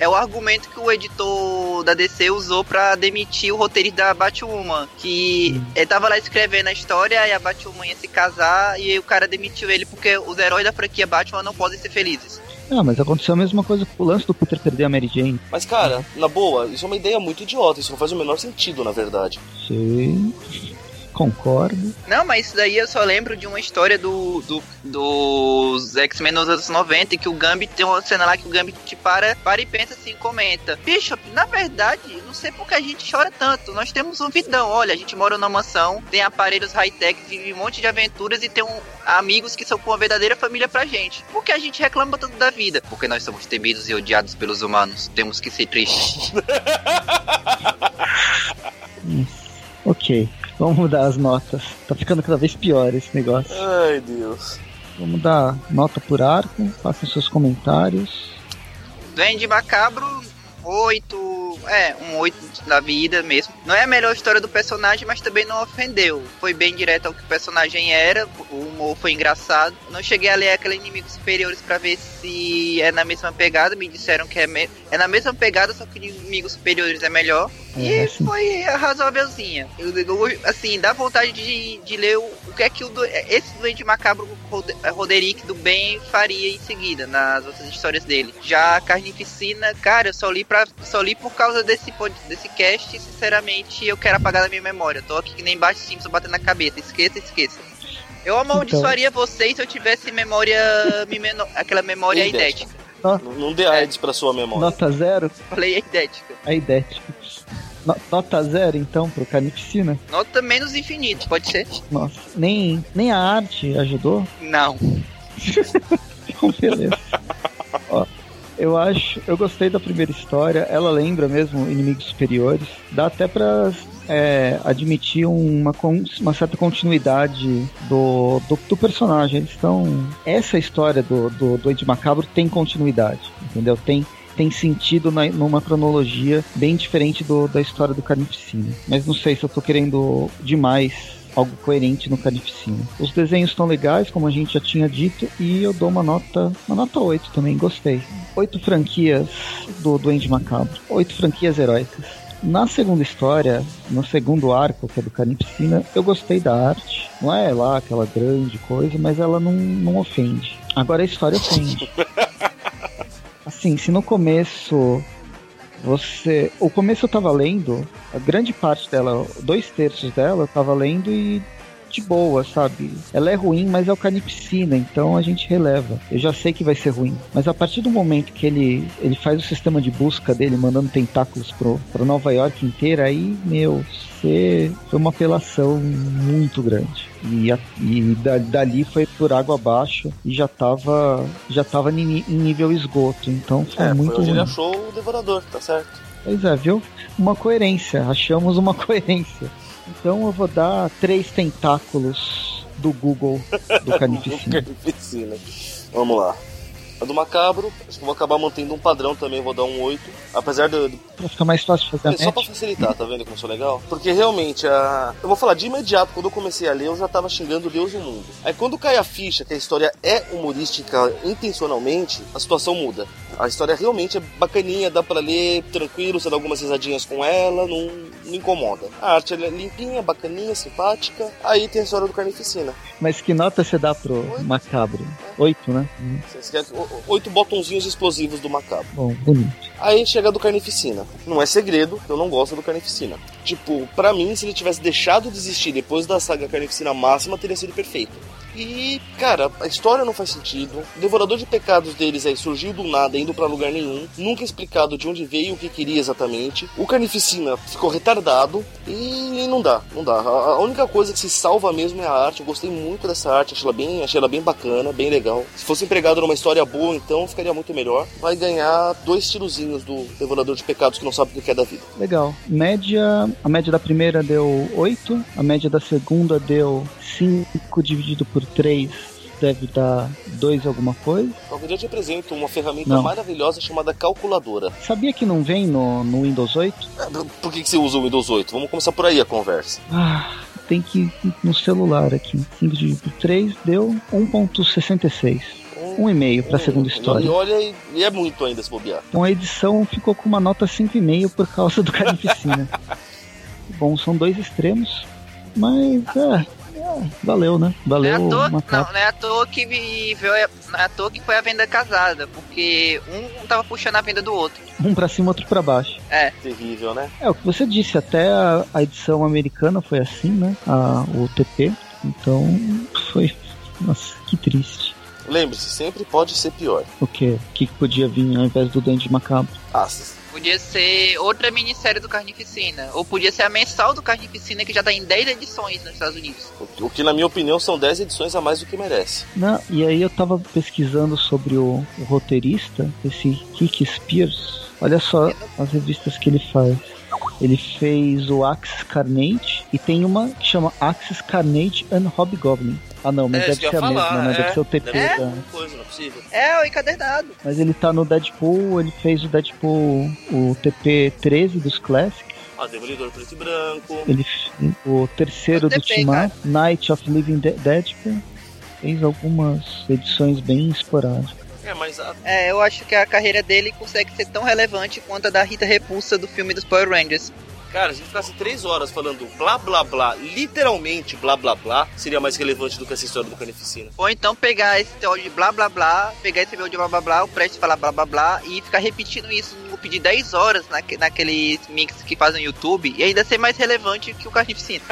é o argumento que o editor da DC usou pra demitir o roteirista da Batwoman, que ele tava lá escrevendo a história e a Batwoman ia se casar e aí o cara demitiu ele porque os heróis da franquia Batman não podem ser felizes.
Ah, mas aconteceu a mesma coisa com o lance do Peter perder a Mary Jane.
Mas, cara, na boa, isso é uma ideia muito idiota. Isso não faz o menor sentido, na verdade.
Sim, concordo.
Não, mas isso daí eu só lembro de uma história do, do dos X-Men nos anos 90 que o Gambit tem uma cena lá que o Gambit te para, para e pensa assim, comenta. Bishop, na verdade, não sei por que a gente chora tanto. Nós temos um vidão, olha, a gente mora numa mansão, tem aparelhos high-tech, vive um monte de aventuras e tem um, amigos que são uma verdadeira família pra gente. Por que a gente reclama tanto da vida? Porque nós somos temidos e odiados pelos humanos. Temos que ser tristes.
Ok, vamos mudar as notas. Tá ficando cada vez pior esse negócio.
Ai, Deus.
Vamos dar nota por arco, façam seus comentários.
Duende Macabro, 8, é, um 8 da vida mesmo. Não é a melhor história do personagem, mas também não ofendeu. Foi bem direto ao que o personagem era, o humor foi engraçado. Não cheguei a ler aqueles inimigos superiores para ver se é na mesma pegada, me disseram que é, me... é na mesma pegada, só que inimigos superiores é melhor. É, e foi razoávelzinha. Eu, eu, assim, dá vontade de, de ler o, o que é que o, esse doente macabro Roderick do bem faria em seguida, nas outras histórias dele. Já a Carnificina, cara, eu só li, pra, só li por causa desse, desse cast, sinceramente, eu quero apagar da minha memória. Tô aqui que nem baixo Simpson batendo na cabeça. Esqueça, esqueça. Eu amaldiçoaria então... vocês se eu tivesse memória. aquela memória idética.
Não, não dê AIDS é. pra sua memória.
Nota zero?
Falei a idética.
A idética. Nota zero, então, pro Carnificina?
Nota menos infinito, pode ser?
Nossa, nem, nem a arte ajudou?
Não.
então, beleza. Ó, eu acho, eu gostei da primeira história. Ela lembra mesmo inimigos superiores. Dá até para é, admitir uma, uma certa continuidade do, do, do personagem. Eles estão. Essa história do, do, do Ed Macabro tem continuidade, entendeu? Tem tem sentido na, numa cronologia bem diferente do, da história do Carnificina. Mas não sei se eu tô querendo demais algo coerente no Carnificina. Os desenhos estão legais, como a gente já tinha dito, e eu dou uma nota, uma nota 8 também, gostei. Oito franquias do Duende Macabro, oito franquias heróicas. Na segunda história, no segundo arco, que é do Carnificina, eu gostei da arte. Não é lá aquela grande coisa, mas ela não, não ofende. Agora a história ofende. Assim, se no começo você. O começo eu tava lendo, a grande parte dela, dois terços dela, eu tava lendo e de boa, sabe? Ela é ruim, mas é o Carnificina, então a gente releva. Eu já sei que vai ser ruim. Mas a partir do momento que ele, ele faz o sistema de busca dele, mandando tentáculos pro, pro Nova York inteira, aí, meu, você foi uma apelação muito grande. E, a, e da, dali foi por água abaixo e já tava, já tava em, nível esgoto. Então foi é, muito. Foi
onde ele achou o devorador, tá certo.
Pois é, viu? Uma coerência. Achamos uma coerência. Então eu vou dar três tentáculos do Google do Carnificina.
Carnificina. Vamos lá. A do Macabro, acho que vou acabar mantendo um padrão também, vou dar um 8. Apesar de.
Pra ficar mais fácil fazer
é, Só pra facilitar, tá vendo como sou legal? Porque realmente, a... eu vou falar de imediato, quando eu comecei a ler, eu já tava xingando Deus e o mundo. Aí quando cai a ficha que a história é humorística intencionalmente, a situação muda. A história realmente é bacaninha, dá para ler tranquilo, você dá algumas risadinhas com ela, não, não incomoda. A arte é limpinha, bacaninha, simpática. Aí tem a história do Carnificina.
Mas que nota você dá pro Oito. Macabro? Oito, né?
Você oito botãozinhos explosivos do Macabro.
Bom, bonito.
Aí chega do Carnificina. Não é segredo que eu não gosto do Carnificina. Tipo, para mim, se ele tivesse deixado de existir depois da saga Carnificina máxima, teria sido perfeito. E, cara, a história não faz sentido. O devorador de pecados deles aí surgiu do nada, indo para lugar nenhum. Nunca explicado de onde veio, o que queria exatamente. O Carnificina ficou retardado e não dá, não dá. A única coisa que se salva mesmo é a arte. Eu gostei muito dessa arte, achei ela bem, achei ela bem bacana, bem legal. Se fosse empregado numa história boa, então ficaria muito melhor. Vai ganhar dois tirozinhos do devorador de pecados que não sabe o que é da vida.
Legal. Média, a média da primeira deu 8, a média da segunda deu 5 dividido por 3 deve dar 2 alguma coisa.
Dia eu te apresento uma ferramenta não. maravilhosa chamada calculadora.
Sabia que não vem no, no Windows 8?
É, por que, que você usa o Windows 8? Vamos começar por aí a conversa.
Ah, tem que ir no celular aqui. 5 dividido por 3 deu 1.66 um e meio para a segunda história.
E olha, e é muito ainda se bobear.
Então a edição ficou com uma nota 5,5 por causa do Carnificina. Bom, são dois extremos, mas é, valeu, né? Valeu.
Não é, à toa, não, não é à toa que veio, não é à toa que foi a venda casada, porque um tava puxando a venda do outro.
Um pra cima, outro pra baixo.
É.
Terrível, né?
É, o que você disse, até a, a edição americana foi assim, né? A, o TP. Então, foi. Nossa, que triste.
Lembre-se, sempre pode ser pior.
O quê? O que podia vir ao invés do Dente Macabro?
Ah,
Podia ser outra minissérie do Carnificina. Ou podia ser a mensal do Carnificina, que já tá em 10 edições nos Estados Unidos.
O que, na minha opinião, são 10 edições a mais do que merece.
Não, e aí eu tava pesquisando sobre o, o roteirista, esse Rick Spears. Olha só as revistas que ele faz. Ele fez o Axis Carnage e tem uma que chama Axis Carnage and Hobgoblin. Ah, não, mas
É,
deve ser a
falar,
mesma, né?
é.
Deve ser o TP.
É,
da-
coisa, não é possível.
É, o encadernado.
Mas ele tá no Deadpool, ele fez o Deadpool, o TP13 dos Classics.
Ah, Demolidor preto e branco.
Ele o terceiro
É o
do
TP,
Up, Night of Living De- Deadpool. Fez algumas edições bem esporádicas.
É, mas a-
É, eu acho que a carreira dele consegue ser tão relevante quanto a da Rita Repulsa do filme dos Power Rangers.
Cara, se a gente ficasse três horas falando blá blá blá, literalmente blá blá blá, seria mais relevante do que essa história do Carnificina.
Ou então pegar esse teórico de blá blá blá, pegar esse teórico de blá blá blá, o Prestes falar blá blá blá e ficar repetindo isso no loop de 10 horas naque, naquele mix que faz no YouTube e ainda ser mais relevante que o Carnificina.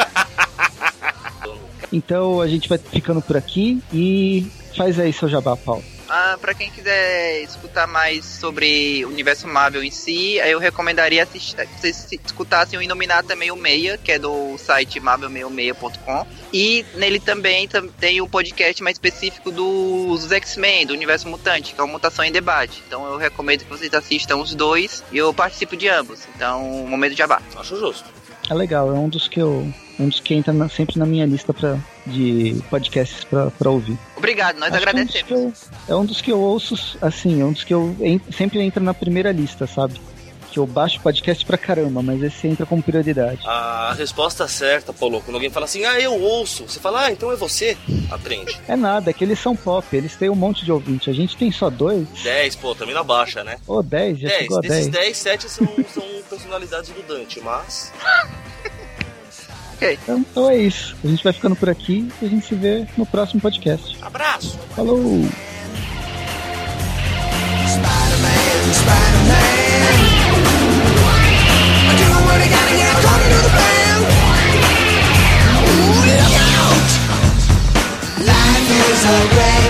Então a gente vai ficando por aqui e faz aí seu jabá, Paulo.
Ah, pra quem quiser escutar mais sobre o universo Marvel em si, eu recomendaria assistir, que vocês se- escutassem o o Meia, que é do site marvel66.com. E nele também tam- tem o podcast mais específico dos X-Men, do universo mutante, que é o Mutação em Debate. Então eu recomendo que vocês assistam os dois e eu participo de ambos. Então, momento de jabá.
Acho justo.
É legal, é um dos que eu. Um dos que entra na- sempre na minha lista pra, de podcasts pra, pra ouvir.
Obrigado, nós
Acho é um dos
agradecemos.
que eu- É um dos que eu ouço, assim, é um dos que eu en- sempre entra na primeira lista, sabe? Que eu baixo podcast pra caramba, mas esse entra como prioridade.
A resposta certa, Paulo, quando alguém fala assim, ah, eu ouço, você fala, ah, então é você, aprende.
É nada, é que eles são pop, eles têm um monte de ouvinte. A gente tem só dois,
10, pô, também na baixa, né?
ou dez, já
10,
chegou a
desses
dez.
10, 7 são, são personalidades do Dante, mas.
Ok.
Então, é isso. A gente vai ficando por aqui e a gente se vê no próximo podcast.
Abraço!
Falou! Spider-Man, Spider-Man. Life is a.